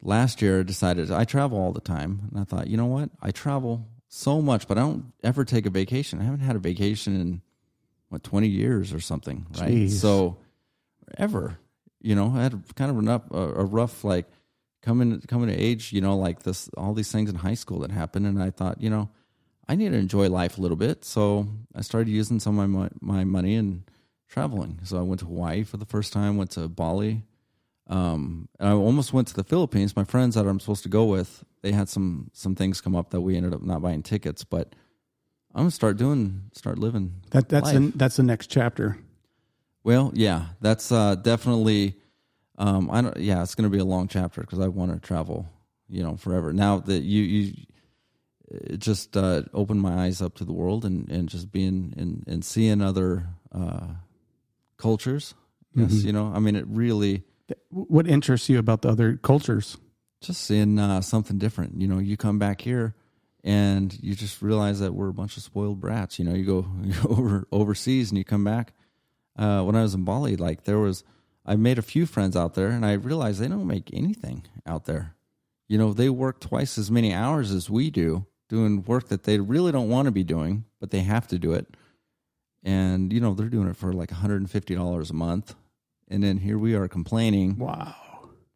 last year I decided I travel all the time, and I thought, you know what? I travel so much, but I don't ever take a vacation. I haven't had a vacation in what twenty years or something, right? Jeez. So ever, you know, I had kind of a rough, a rough like coming coming to age, you know, like this all these things in high school that happened, and I thought, you know, I need to enjoy life a little bit, so I started using some of my my money and traveling. So I went to Hawaii for the first time, went to Bali. Um, and I almost went to the Philippines. My friends that I'm supposed to go with, they had some some things come up that we ended up not buying tickets. But I'm gonna start doing, start living. That that's life. the, that's the next chapter. Well, yeah, that's uh, definitely. Um, I don't. Yeah, it's going to be a long chapter because I want to travel. You know, forever. Now that you you it just uh, opened my eyes up to the world and and just being and and seeing other uh, cultures. Yes, you know, I mean, it really What interests you about the other cultures? Just seeing uh, something different. You know, you come back here and you just realize that we're a bunch of spoiled brats. You know, you go, you go over overseas and you come back. Uh, when I was in Bali, like there was, I made a few friends out there, and I realized they don't make anything out there. You know, they work twice as many hours as we do, doing work that they really don't want to be doing, but they have to do it. And you know, they're doing it for like $150 a month, and then here we are complaining Wow.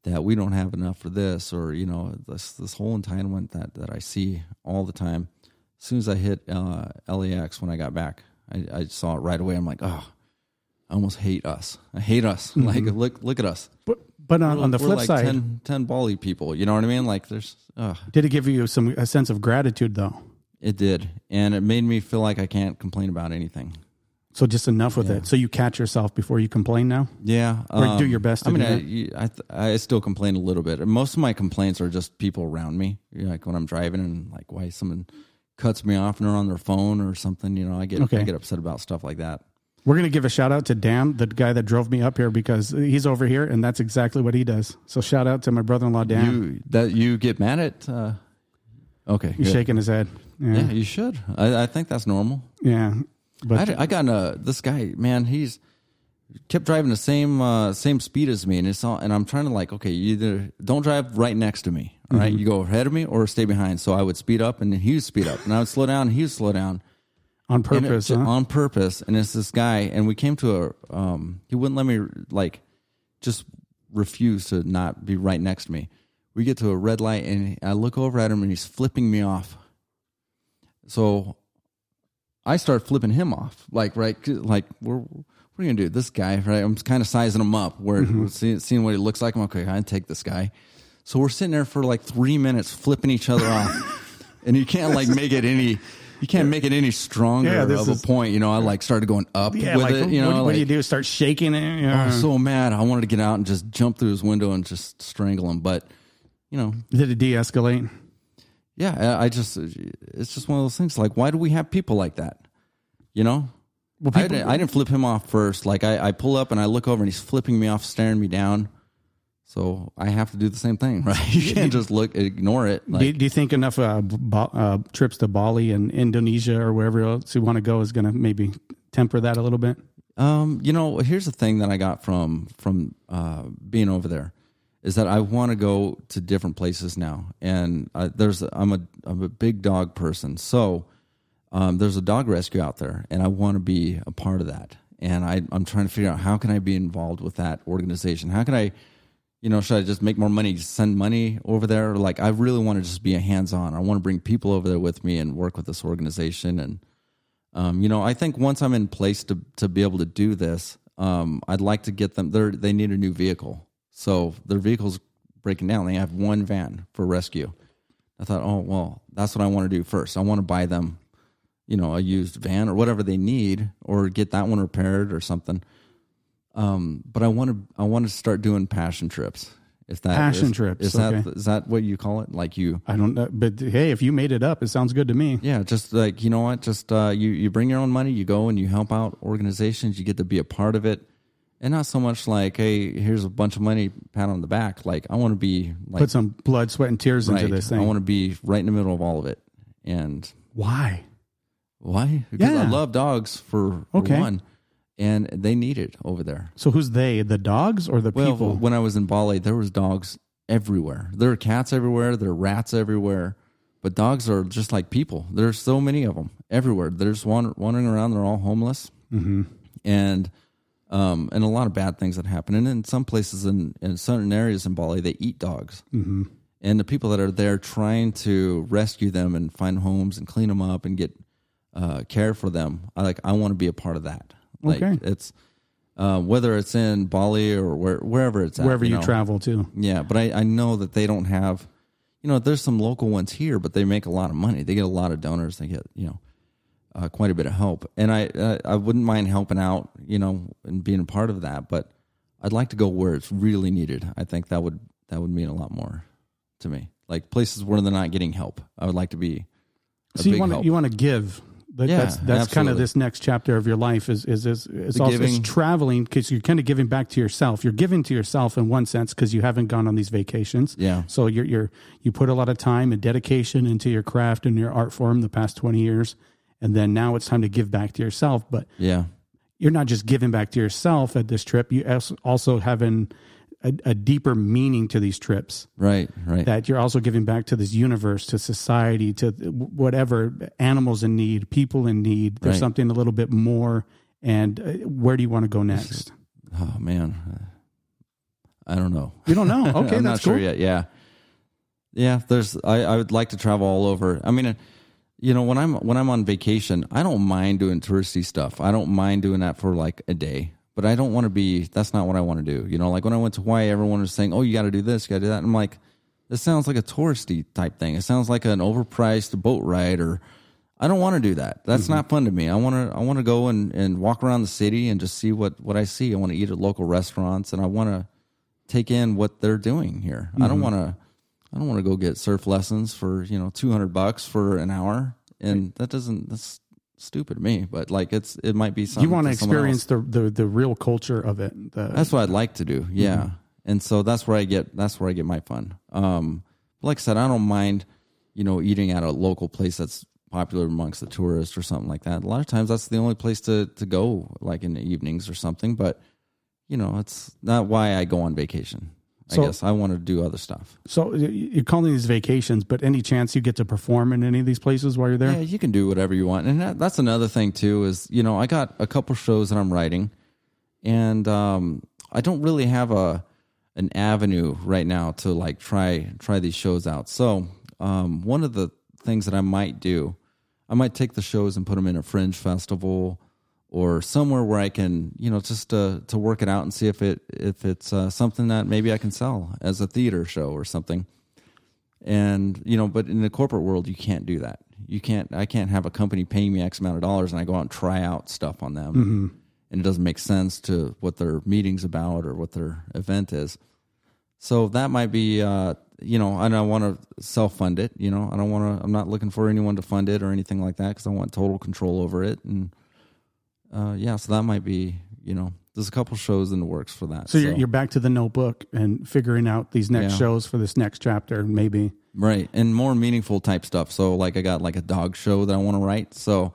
That we don't have enough for this or you know this this whole entitlement that that I see all the time. As soon as I hit uh, LAX when I got back, I, I saw it right away. I'm like, oh, I almost hate us. I hate us. Like look look at us. But but on, on the flip like side, 10, 10 Bali people. You know what I mean? Like there's, uh, did it give you some a sense of gratitude though? it did, and it made me feel like I can't complain about anything. So just enough with Yeah. it. So you catch yourself before you complain now. Yeah, Or do your best to I mean, do I. I, th- I still complain a little bit. Most of my complaints are just people around me. You know, like when I'm driving and like why someone cuts me off and they're on their phone or something. You know, I get Okay. I get upset about stuff like that. We're gonna give a shout out to Dan, the guy that drove me up here, because he's over here, and that's exactly what he does. So shout out to my brother-in-law Dan. You that you get mad at? Uh, okay, He's good. shaking his head. Yeah, Yeah, you should. I, I think that's normal. yeah. But I, I got a this guy man. He's kept driving the same uh, same speed as me, and it's all. And I'm trying to like, okay, you either don't drive right next to me, all right? You go ahead of me or stay behind. So I would speed up, and then he would speed up, and I would slow down, and he would slow down. on And it- purpose, huh? on purpose. And it's this guy, and we came to a. Um, he wouldn't let me like just refuse to not be right next to me. We get to a red light, and I look over at him, and he's flipping me off. So I start flipping him off, like right, like we're. What are you gonna do? This guy, right? I'm kind of sizing him up. Mm-hmm. We're, we're seeing, seeing what he looks like. I'm like, okay, I take this guy. So we're sitting there for like three minutes, flipping each other off, and you can't like make it any. You can't make it any stronger Yeah, of is- a point. You know, I like started going up yeah, with like it. You know, what, what do you do? Start shaking it? You know? I Yeah. was so mad. I wanted to get out and just jump through his window and just strangle him. But you know, Did it de-escalate? Yeah, I just it's just one of those things. Like, why do we have people like that? You know, Well, I, didn't, I didn't flip him off first. Like, I, I pull up and I look over and he's flipping me off, staring me down. So I have to do the same thing, right? You can't just look, ignore it. Like, do, do you think enough uh, Ba- uh, trips to Bali and Indonesia or wherever else you want to go is going to maybe temper that a little bit? Um, you know, here's the thing that I got from from uh, being over there is that I want to go to different places now, and uh, there's I'm a I'm a big dog person, so um, there's a dog rescue out there, and I want to be a part of that, and I I'm trying to figure out how can I be involved with that organization? How can I, you know, should I just make more money, send money over there? Like I really want to just be a hands on. I want to bring people over there with me and work with this organization and um, you know, I think once I'm in place to to be able to do this, um, I'd like to get them. They they need a new vehicle, so their vehicle's breaking down. They have one van for rescue. I thought, oh well, that's what I want to do first. I want to buy them, you know, a used van or whatever they need, or get that one repaired or something. Um, but I want to I want to start doing passion trips. If that Passion is- trips, is that okay. is that what you call it? Like you I don't know, but hey, if you made it up, it sounds good to me. yeah, just like you know what, just uh, you you bring your own money, you go and you help out organizations, you get to be a part of it, and not so much like, hey, here's a bunch of money, pat on the back. Like I want to be like Put some blood, sweat, and tears right, into this thing. I want to be right in the middle of all of it. And Why? why? Because I love dogs for, for Okay. one, and they need it over there. So who's they? The dogs or the Well, people? when I was in Bali, there was dogs everywhere. There are cats everywhere. There are rats everywhere. But dogs are just like people. There's so many of them everywhere. There's one wandering around. They're all homeless, mm-hmm. and um, and a lot of bad things that happen. And in some places, in in certain areas in Bali, they eat dogs. Mm-hmm. And the people that are there trying to rescue them and find homes and clean them up and get uh, care for them, I like. I want to be a part of that. Like Okay. it's uh, whether it's in Bali or where, wherever it's at, Wherever you know. travel to. Yeah, but I, I know that they don't have, you know, there's some local ones here, but they make a lot of money. They get a lot of donors. They get, you know, uh, quite a bit of help. And I, uh, I wouldn't mind helping out, you know, and being a part of that. But I'd like to go where it's really needed. I think that would that would mean a lot more to me. Like places where they're not getting help. I would like to be a So you want help. you want to give. That, Yeah, that's that's kind of this next chapter of your life is is is, The also traveling because you're kind of giving back to yourself. You're giving to yourself in one sense because you haven't gone on these vacations. Yeah. So you're you're you put a lot of time and dedication into your craft and your art form the past twenty years, and then now it's time to give back to yourself. But yeah. you're not just giving back to yourself at this trip. You also- having a, a deeper meaning to these trips Right. Right. that you're also giving back to this universe, to society, to whatever animals in need, people in need. There's Right. something a little bit more. And uh, where do you want to go next? oh man. I don't know. You don't know. Okay, I'm that's not cool. sure yet. Yeah, yeah. There's. I, I would like to travel all over. I mean, you know, when I'm when I'm on vacation, I don't mind doing touristy stuff. I don't mind doing that for like a day. But I don't want to be. That's not what I want to do. You know, like when I went to Hawaii, everyone was saying, "Oh, you got to do this, you got to do that." And I'm like, this sounds like a touristy type thing. It sounds like an overpriced boat ride or. I don't want to do that. That's mm-hmm. not fun to me. I want to. I want to go and, and walk around the city and just see what, what I see. I want to eat at local restaurants and I want to take in what they're doing here. I don't mm-hmm. want to. I don't want to go get surf lessons for you know two hundred bucks for an hour, and that doesn't. That's stupid to me. But like it's it might be something You want to experience the, the the real culture of it. The, That's what I'd like to do. Yeah, and so that's where I get that's where I get my fun. Um, like I said, I don't mind you know eating at a local place that's popular amongst the tourists or something like that. A lot of times that's the only place to to go, like in the evenings or something. But you know, it's not why I go on vacation. So- I guess I want to do other stuff. so you're calling these vacations, but any chance you get to perform in any of these places while you're there? Yeah, you can do whatever you want, and that, that's another thing too. Is you know I got a couple shows that I'm writing, and um, I don't really have a an avenue right now to like try try these shows out. So um, one of the things that I might do, I might take the shows and put them in a fringe festival or somewhere where I can you know just to to work it out and see if it if it's uh, something that maybe I can sell as a theater show or something and you know but in the corporate world you can't do that you can't i can't have a company paying me x amount of dollars and i go out and try out stuff on them and it doesn't make sense to what their meeting's about or what their event is so that might be uh you know, and I want to self fund it. You know, I don't want to. I'm not looking for anyone to fund it or anything like that because I want total control over it. And uh, yeah, so that might be. You know, there's a couple shows in the works for that. So, you're, you're back to the notebook and figuring out these next Yeah. shows for this next chapter, maybe. Right. And more meaningful type stuff. So like I got like a dog show that I want to write. So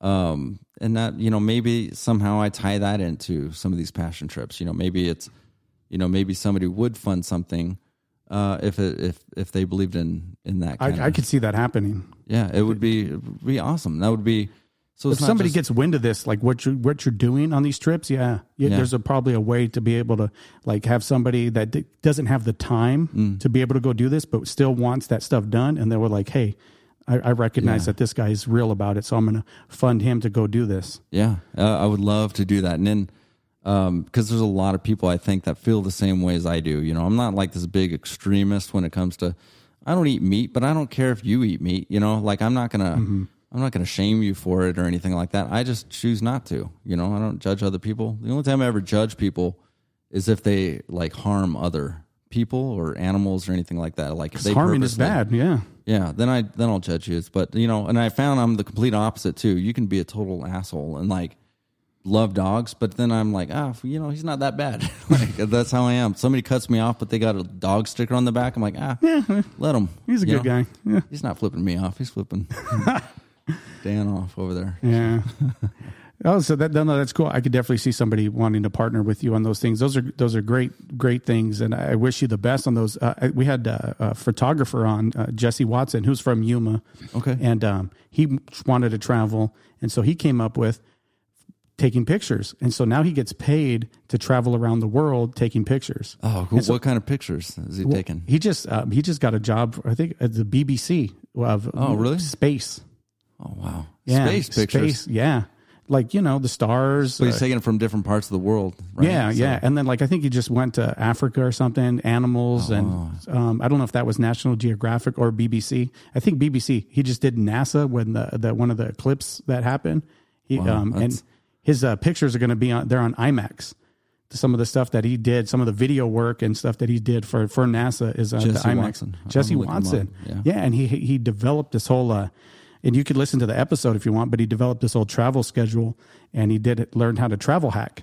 um and that, you know, maybe somehow I tie that into some of these passion trips. You know, maybe it's you know, maybe somebody would fund something uh if it if if they believed in in that kind I, I could see that happening. Yeah, it would be it would be awesome. That would be so If somebody just- gets wind of this, like what you what you're doing on these trips, yeah, yeah, Yeah. there's a, probably a way to be able to like have somebody that d- doesn't have the time Mm. to be able to go do this, but still wants that stuff done, and they were like, "Hey, I, I recognize Yeah. that this guy is real about it, so I'm going to fund him to go do this." Yeah, uh, I would love to do that. And then, because there's a lot of people I think that feel the same way as I do. You know, I'm not like this big extremist when it comes to. I don't eat meat, but I don't care if you eat meat. You know, like I'm not gonna. Mm-hmm. I'm not gonna shame you for it or anything like that. I just choose not to. You know, I don't judge other people. The only time I ever judge people is if they like harm other people or animals or anything like that. Like if they Harming is bad, yeah. yeah, then I then I'll judge you. But you know, and I found I'm the complete opposite too. You can be a total asshole and like love dogs, but then I'm like, ah, you know, he's not that bad. like that's how I am. Somebody cuts me off, but they got a dog sticker on the back. I'm like, ah, yeah, let him. He's a You good know? guy. Yeah. He's not flipping me off. He's flipping Dan off over there. Yeah. Oh, so that no, no, that's cool. I could definitely see somebody wanting to partner with you on those things. Those are those are great, great things, and I wish you the best on those. Uh, we had uh, a photographer on uh, Jesse Watson, who's from Yuma, Okay. and um, he wanted to travel, and so he came up with taking pictures, and so now he gets paid to travel around the world taking pictures. Oh, cool. what kind of pictures is he taking? He just um, he just got a job, I think, at the BBC of Oh, really? space. Oh, wow. Yeah, Space pictures. Space, yeah, like you know the stars. But he's uh, taking it from different parts of the world. Right? Yeah, So- yeah, and then like I think he just went to Africa or something, animals, Oh, and um, I don't know if that was National Geographic or BBC. I think BBC. He just did NASA when the the one of the clips that happened. He Wow, um, and his uh, pictures are going to be on. They're on IMAX. Some of the stuff that he did, some of the video work and stuff that he did for for NASA is on the Jesse IMAX. Watson. Jesse looking him up. Watson, Yeah. yeah, and he he developed this whole. And you could listen to the episode if you want, but he developed this whole travel schedule, and he did it, learned how to travel hack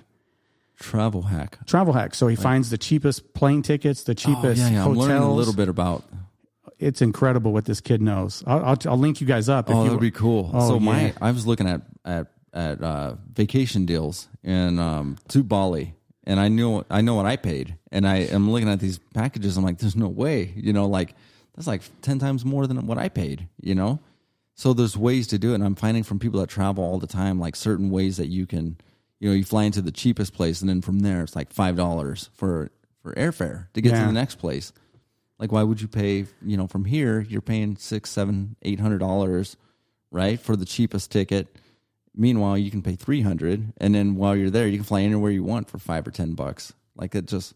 Travel hack. travel hack. So he finds the cheapest plane tickets, the cheapest Oh, yeah, yeah. I'm learning a little bit about It's incredible what this kid knows. I'll, I'll, I'll link you guys up. if Oh, that'd be cool. Oh, so my. I was looking at at at uh, vacation deals in um, to Bali, and I knew I know what I paid, and I am looking at these packages. I'm like, there's no way, you know, like that's like ten times more than what I paid, you know. So there's ways to do it, and I'm finding from people that travel all the time, like certain ways that you can, you know, you fly into the cheapest place, and then from there it's like five dollars for for airfare to get to the next place. Like, why would you pay? You know, from here you're paying six, seven, eight hundred dollars, right, for the cheapest ticket. Meanwhile, you can pay three hundred, and then while you're there, you can fly anywhere you want for five or ten bucks. Like it just,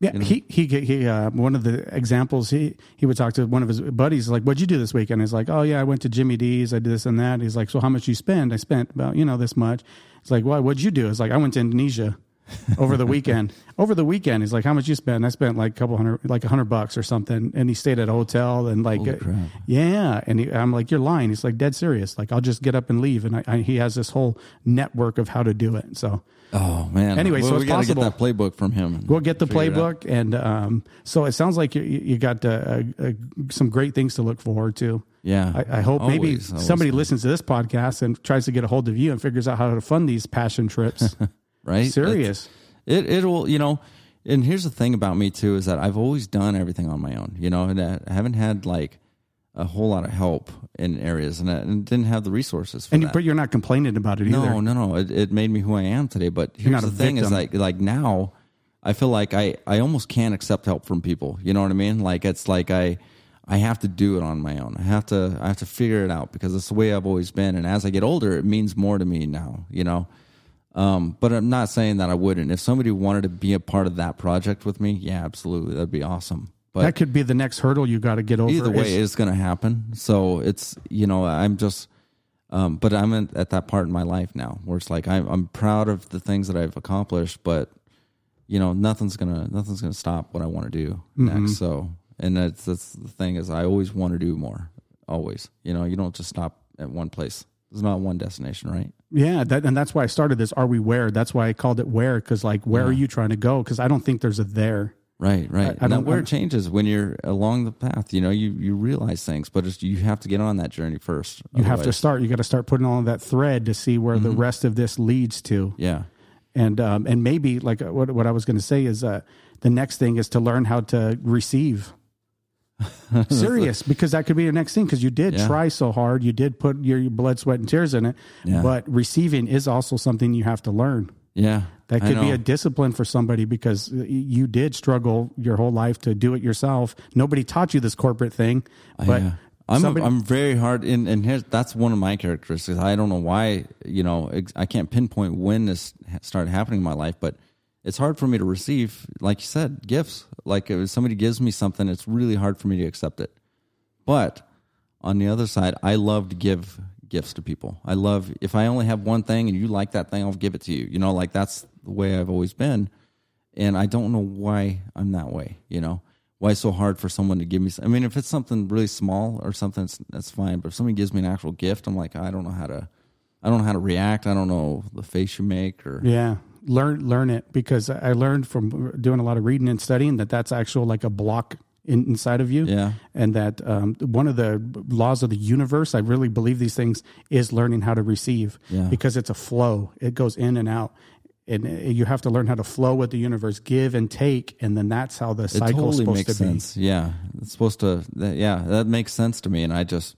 yeah, you know? he he he. Uh, one of the examples he he would talk to one of his buddies like, "What'd you do this weekend?" He's like, "Oh yeah, I went to Jimmy D's. I did this and that." He's like, "So how much you spend?" I spent about you know this much. It's like, "Well, what'd you do?" It's like, "I went to Indonesia." over the weekend. Over the weekend, he's like, "How much you spend?" I spent like a couple hundred, like a hundred bucks or something, and he stayed at a hotel and like, uh, yeah. And he, I'm like, "You're lying." He's like, "Dead serious." Like, I'll just get up and leave, and I, I, he has this whole network of how to do it. So oh man. Anyway, well, so we possible. get that playbook from him. we'll get the figure it out. playbook, and um, so it sounds like you, you got uh, uh, uh, some great things to look forward to. Yeah, I, I hope maybe Always, always. somebody listens to this podcast and tries to get a hold of you and figures out how to fund these passion trips. right? Serious. It it will you know, and here's the thing about me too is that I've always done everything on my own. You know, and I haven't had like a whole lot of help in areas, and I and didn't have the resources for And you, that. but you're not complaining about it either. No, no, no. It, it made me who I am today. But here's the thing: is like like now, I feel like I I almost can't accept help from people. You know what I mean? Like it's like I I have to do it on my own. I have to I have to figure it out because it's the way I've always been. And as I get older, it means more to me now. You know. Um, but I'm not saying that I wouldn't. If somebody wanted to be a part of that project with me, yeah, absolutely, that'd be awesome. But that could be the next hurdle you got to get over. either way it's going to happen so it's you know i'm just um, but i'm in, at that part in my life now where it's like I'm, I'm proud of the things that i've accomplished but you know nothing's gonna nothing's gonna stop what i want to do Mm-hmm. next so and that's that's the thing is I always want to do more. Always, you know, you don't just stop at one place. There's not one destination, right? Yeah, that, and that's why I started this. Are we where? That's why I called it where, because like, where are you trying to go? Because I don't think there's a there. Right, right. I- I and that I'm- it changes when you're along the path. You know, you you realize things, but it's, you have to get on that journey first. You have to start. You got to start putting on that thread to see where the rest of this leads to. Yeah, and um, and maybe like uh, what what I was going to say is uh, the next thing is to learn how to receive. Serious, because that could be your next thing. Because you did Yeah. try so hard, you did put your, your blood, sweat, and tears in it. Yeah. But receiving is also something you have to learn. Yeah. That could be a discipline for somebody because you did struggle your whole life to do it yourself. Nobody taught you this corporate thing, but yeah. I'm somebody- I'm very hard in and here's that's one of my characteristics. I don't know why you know I can't pinpoint when this started happening in my life, but it's hard for me to receive, like you said, gifts. Like if somebody gives me something, it's really hard for me to accept it. But on the other side, I love to give gifts to people. I love if I only have one thing and you like that thing, I'll give it to you. You know, like that's the way I've always been. And I don't know why I'm that way, you know. Why so hard for someone to give me I mean, if it's something really small or something that's, that's fine, but if somebody gives me an actual gift, I'm like, I don't know how to I don't know how to react. I don't know the face you make or Yeah, learn learn it because I learned from doing a lot of reading and studying that that's actual like a block in, inside of you. Yeah. and that um, one of the laws of the universe, I really believe these things, is learning how to receive. Yeah. because it's a flow; it goes in and out. And uh, you have to learn how to flow with the universe, give and take, and then that's how the cycle totally supposed makes to be. sense. Yeah, it's supposed to. That, yeah, that makes sense to me, and I just,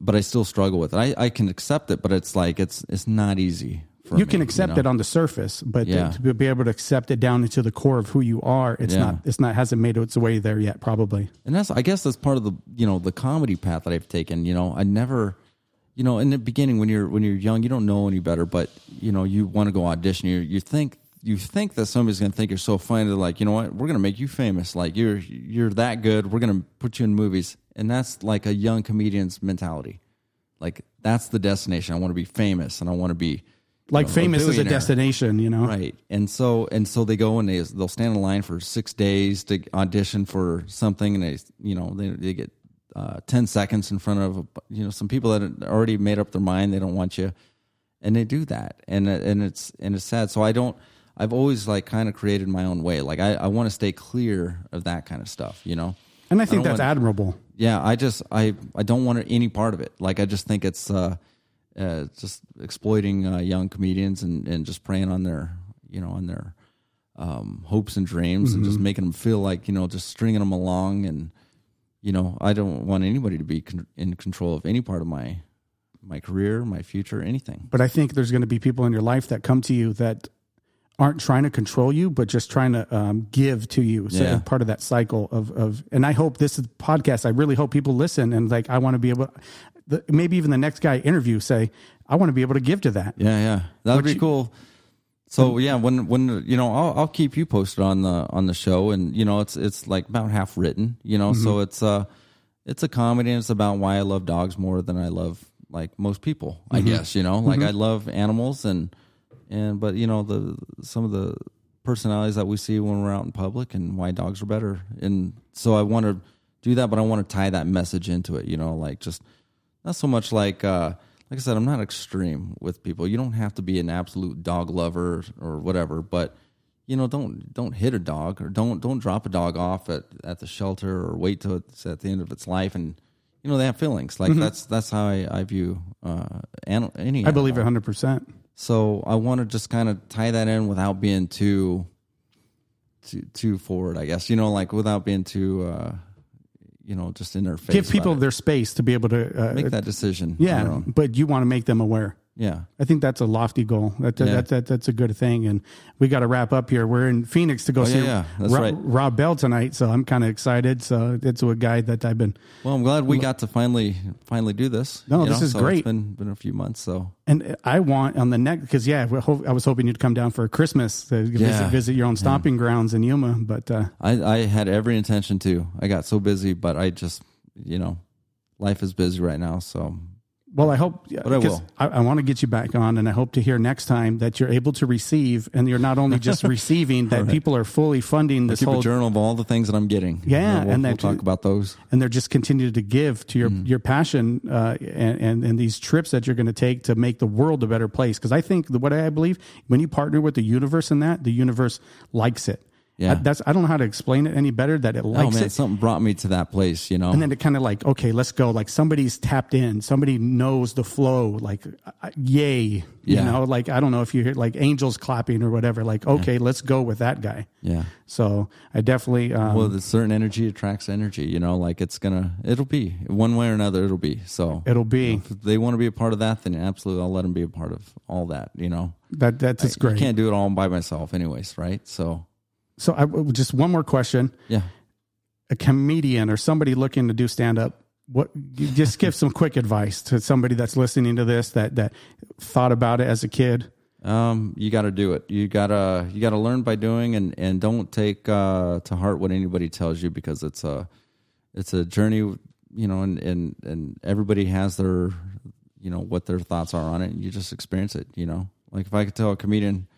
but I still struggle with it. I, I can accept it, but it's like it's it's not easy. You me, can accept know? it on the surface, but Yeah. to, to be able to accept it down into the core of who you are, it's Yeah. not. It's not hasn't made its way there yet. Probably. and that's I guess that's part of the you know the comedy path that I've taken. You know, I never, you know, in the beginning when you're when you're young, you don't know any better, but you know you want to go audition. You you think you think that somebody's going to think you're so funny. They're like, you know what, we're going to make you famous. Like you're you're that good. We're going to put you in movies, and that's like a young comedian's mentality. Like that's the destination. I want to be famous, and I want to be Like famous is a destination, you know. Right. And so and so they go and they they'll stand in line for six days to audition for something, and they you know they they get uh, ten seconds in front of you know some people that already made up their mind they don't want you, and they do that, and and it's and it's sad. So I don't. I've always like kind of created my own way. Like I, I want to stay clear of that kind of stuff. You know. And I think don't that's want- admirable. Yeah, I just I I don't want any part of it. Like I just think it's uh, uh just exploiting uh, young comedians and and just preying on their you know on their um hopes and dreams and just making them feel like you know just stringing them along and you know I don't want anybody to be con- in control of any part of my my career, my future, anything. But I think there's going to be people in your life that come to you that aren't trying to control you, but just trying to um, give to you. So Yeah. part of that cycle of of. And I hope this is podcast. I really hope people listen and like I want to be able. The, maybe even the next guy I interview say I want to be able to give to that. Yeah, yeah, that would What be cool. So yeah, when when you know, I'll I'll keep you posted on the on the show, and you know, it's it's like about half written, you know, so mm-hmm. it's uh it's a comedy, and it's about why I love dogs more than I love like most people, I mm-hmm. guess, you know, like mm-hmm. I love animals and and but you know the some of the personalities that we see when we're out in public and why dogs are better, and so I want to do that, but I want to tie that message into it, you know, like just not so much like uh like I said, I'm not extreme with people. You don't have to be an absolute dog lover or whatever, but you know, don't don't hit a dog or don't don't drop a dog off at, at the shelter or wait till it's at the end of its life and you know they have feelings. Like that's that's how I, I view uh an, any I believe it 100. percent So I want to just kind of tie that in without being too too too forward, I guess. You know, like without being too uh you know, just in their face. Give people their space to be able to uh, make that decision. Yeah, but you want to make them aware. Yeah. I think that's a lofty goal. That, that, Yeah. that, that- that's a good thing. And we got to wrap up here. We're in Phoenix to go Oh, see yeah, yeah. Right. Rob Bell tonight. So I'm kind of excited. So it's a guy that I've been, Well, I'm glad we got to finally finally do this. No, this is so great. It's been been a few months, so and I want on the next, because yeah, I was hoping you'd come down for Christmas to visit, visit your own stomping grounds in Yuma. But uh, I I had every intention to. I got so busy, but I just you know, life is busy right now, so Well, I hope, But I will. I, I want to get you back on, and I hope to hear next time that you're able to receive, and you're not only just receiving, that people are fully funding this Keep whole a journal of all the things that I'm getting. Yeah, we'll, and we'll talk about those. and they're just continue to give to your Mm-hmm. your passion uh, and, and and these trips that you're going to take to make the world a better place. Because I think what I believe when you partner with the universe in that, the universe likes it. Yeah. I, that's I don't know how to explain it any better. That it likes Oh man, it. something brought me to that place. You know, And then it kind of like, okay, let's go. Like somebody's tapped in, somebody knows the flow. Like, uh, yay, you know. Like I don't know if you hear like angels clapping or whatever. Like, okay, let's go with that guy. yeah. So I definitely, um, Well, the certain energy attracts energy. You know, like it's gonna, it'll be one way or another. It'll be so. it'll be if they want to be a part of that, then absolutely, I'll let them be a part of all that. You know, that. That's I great. can't do it all by myself, anyways, right? So, So I just one more question. yeah. a comedian or somebody looking to do stand up, what just give some quick advice to somebody that's listening to this that that thought about it as a kid. Um, you got to do it. You gotta you gotta learn by doing, and and don't take uh, to heart what anybody tells you because it's a it's a journey. You know, and and and everybody has their you know what their thoughts are on it. And you just experience it. You know, like if I could tell a comedian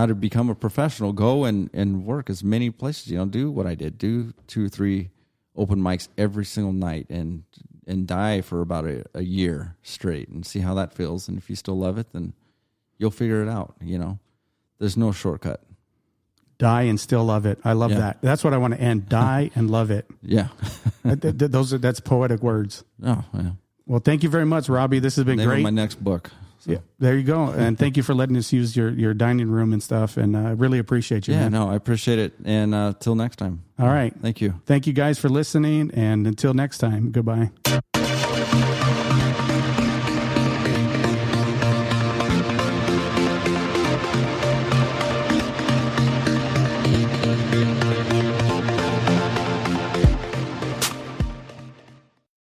how to become a professional, go and and work as many places. You know, do what I did. Do two or three open mics every single night and and die for about a, a year straight and see how that feels. And if you still love it, then you'll figure it out. You know, there's no shortcut. Die and still love it. I love Yeah. that. That's what I want to end. Die and love it. Yeah. Th- th- th- Those are that's poetic words. oh, yeah. Well, thank you very much, Robbie. This has been Name great. my next book. So, Yeah, there you go. And thank you for letting us use your your dining room and stuff. And I really appreciate you. yeah, man. no, I appreciate it. And uh, till next time. All right. Thank you. Thank you guys for listening. And until next time, goodbye.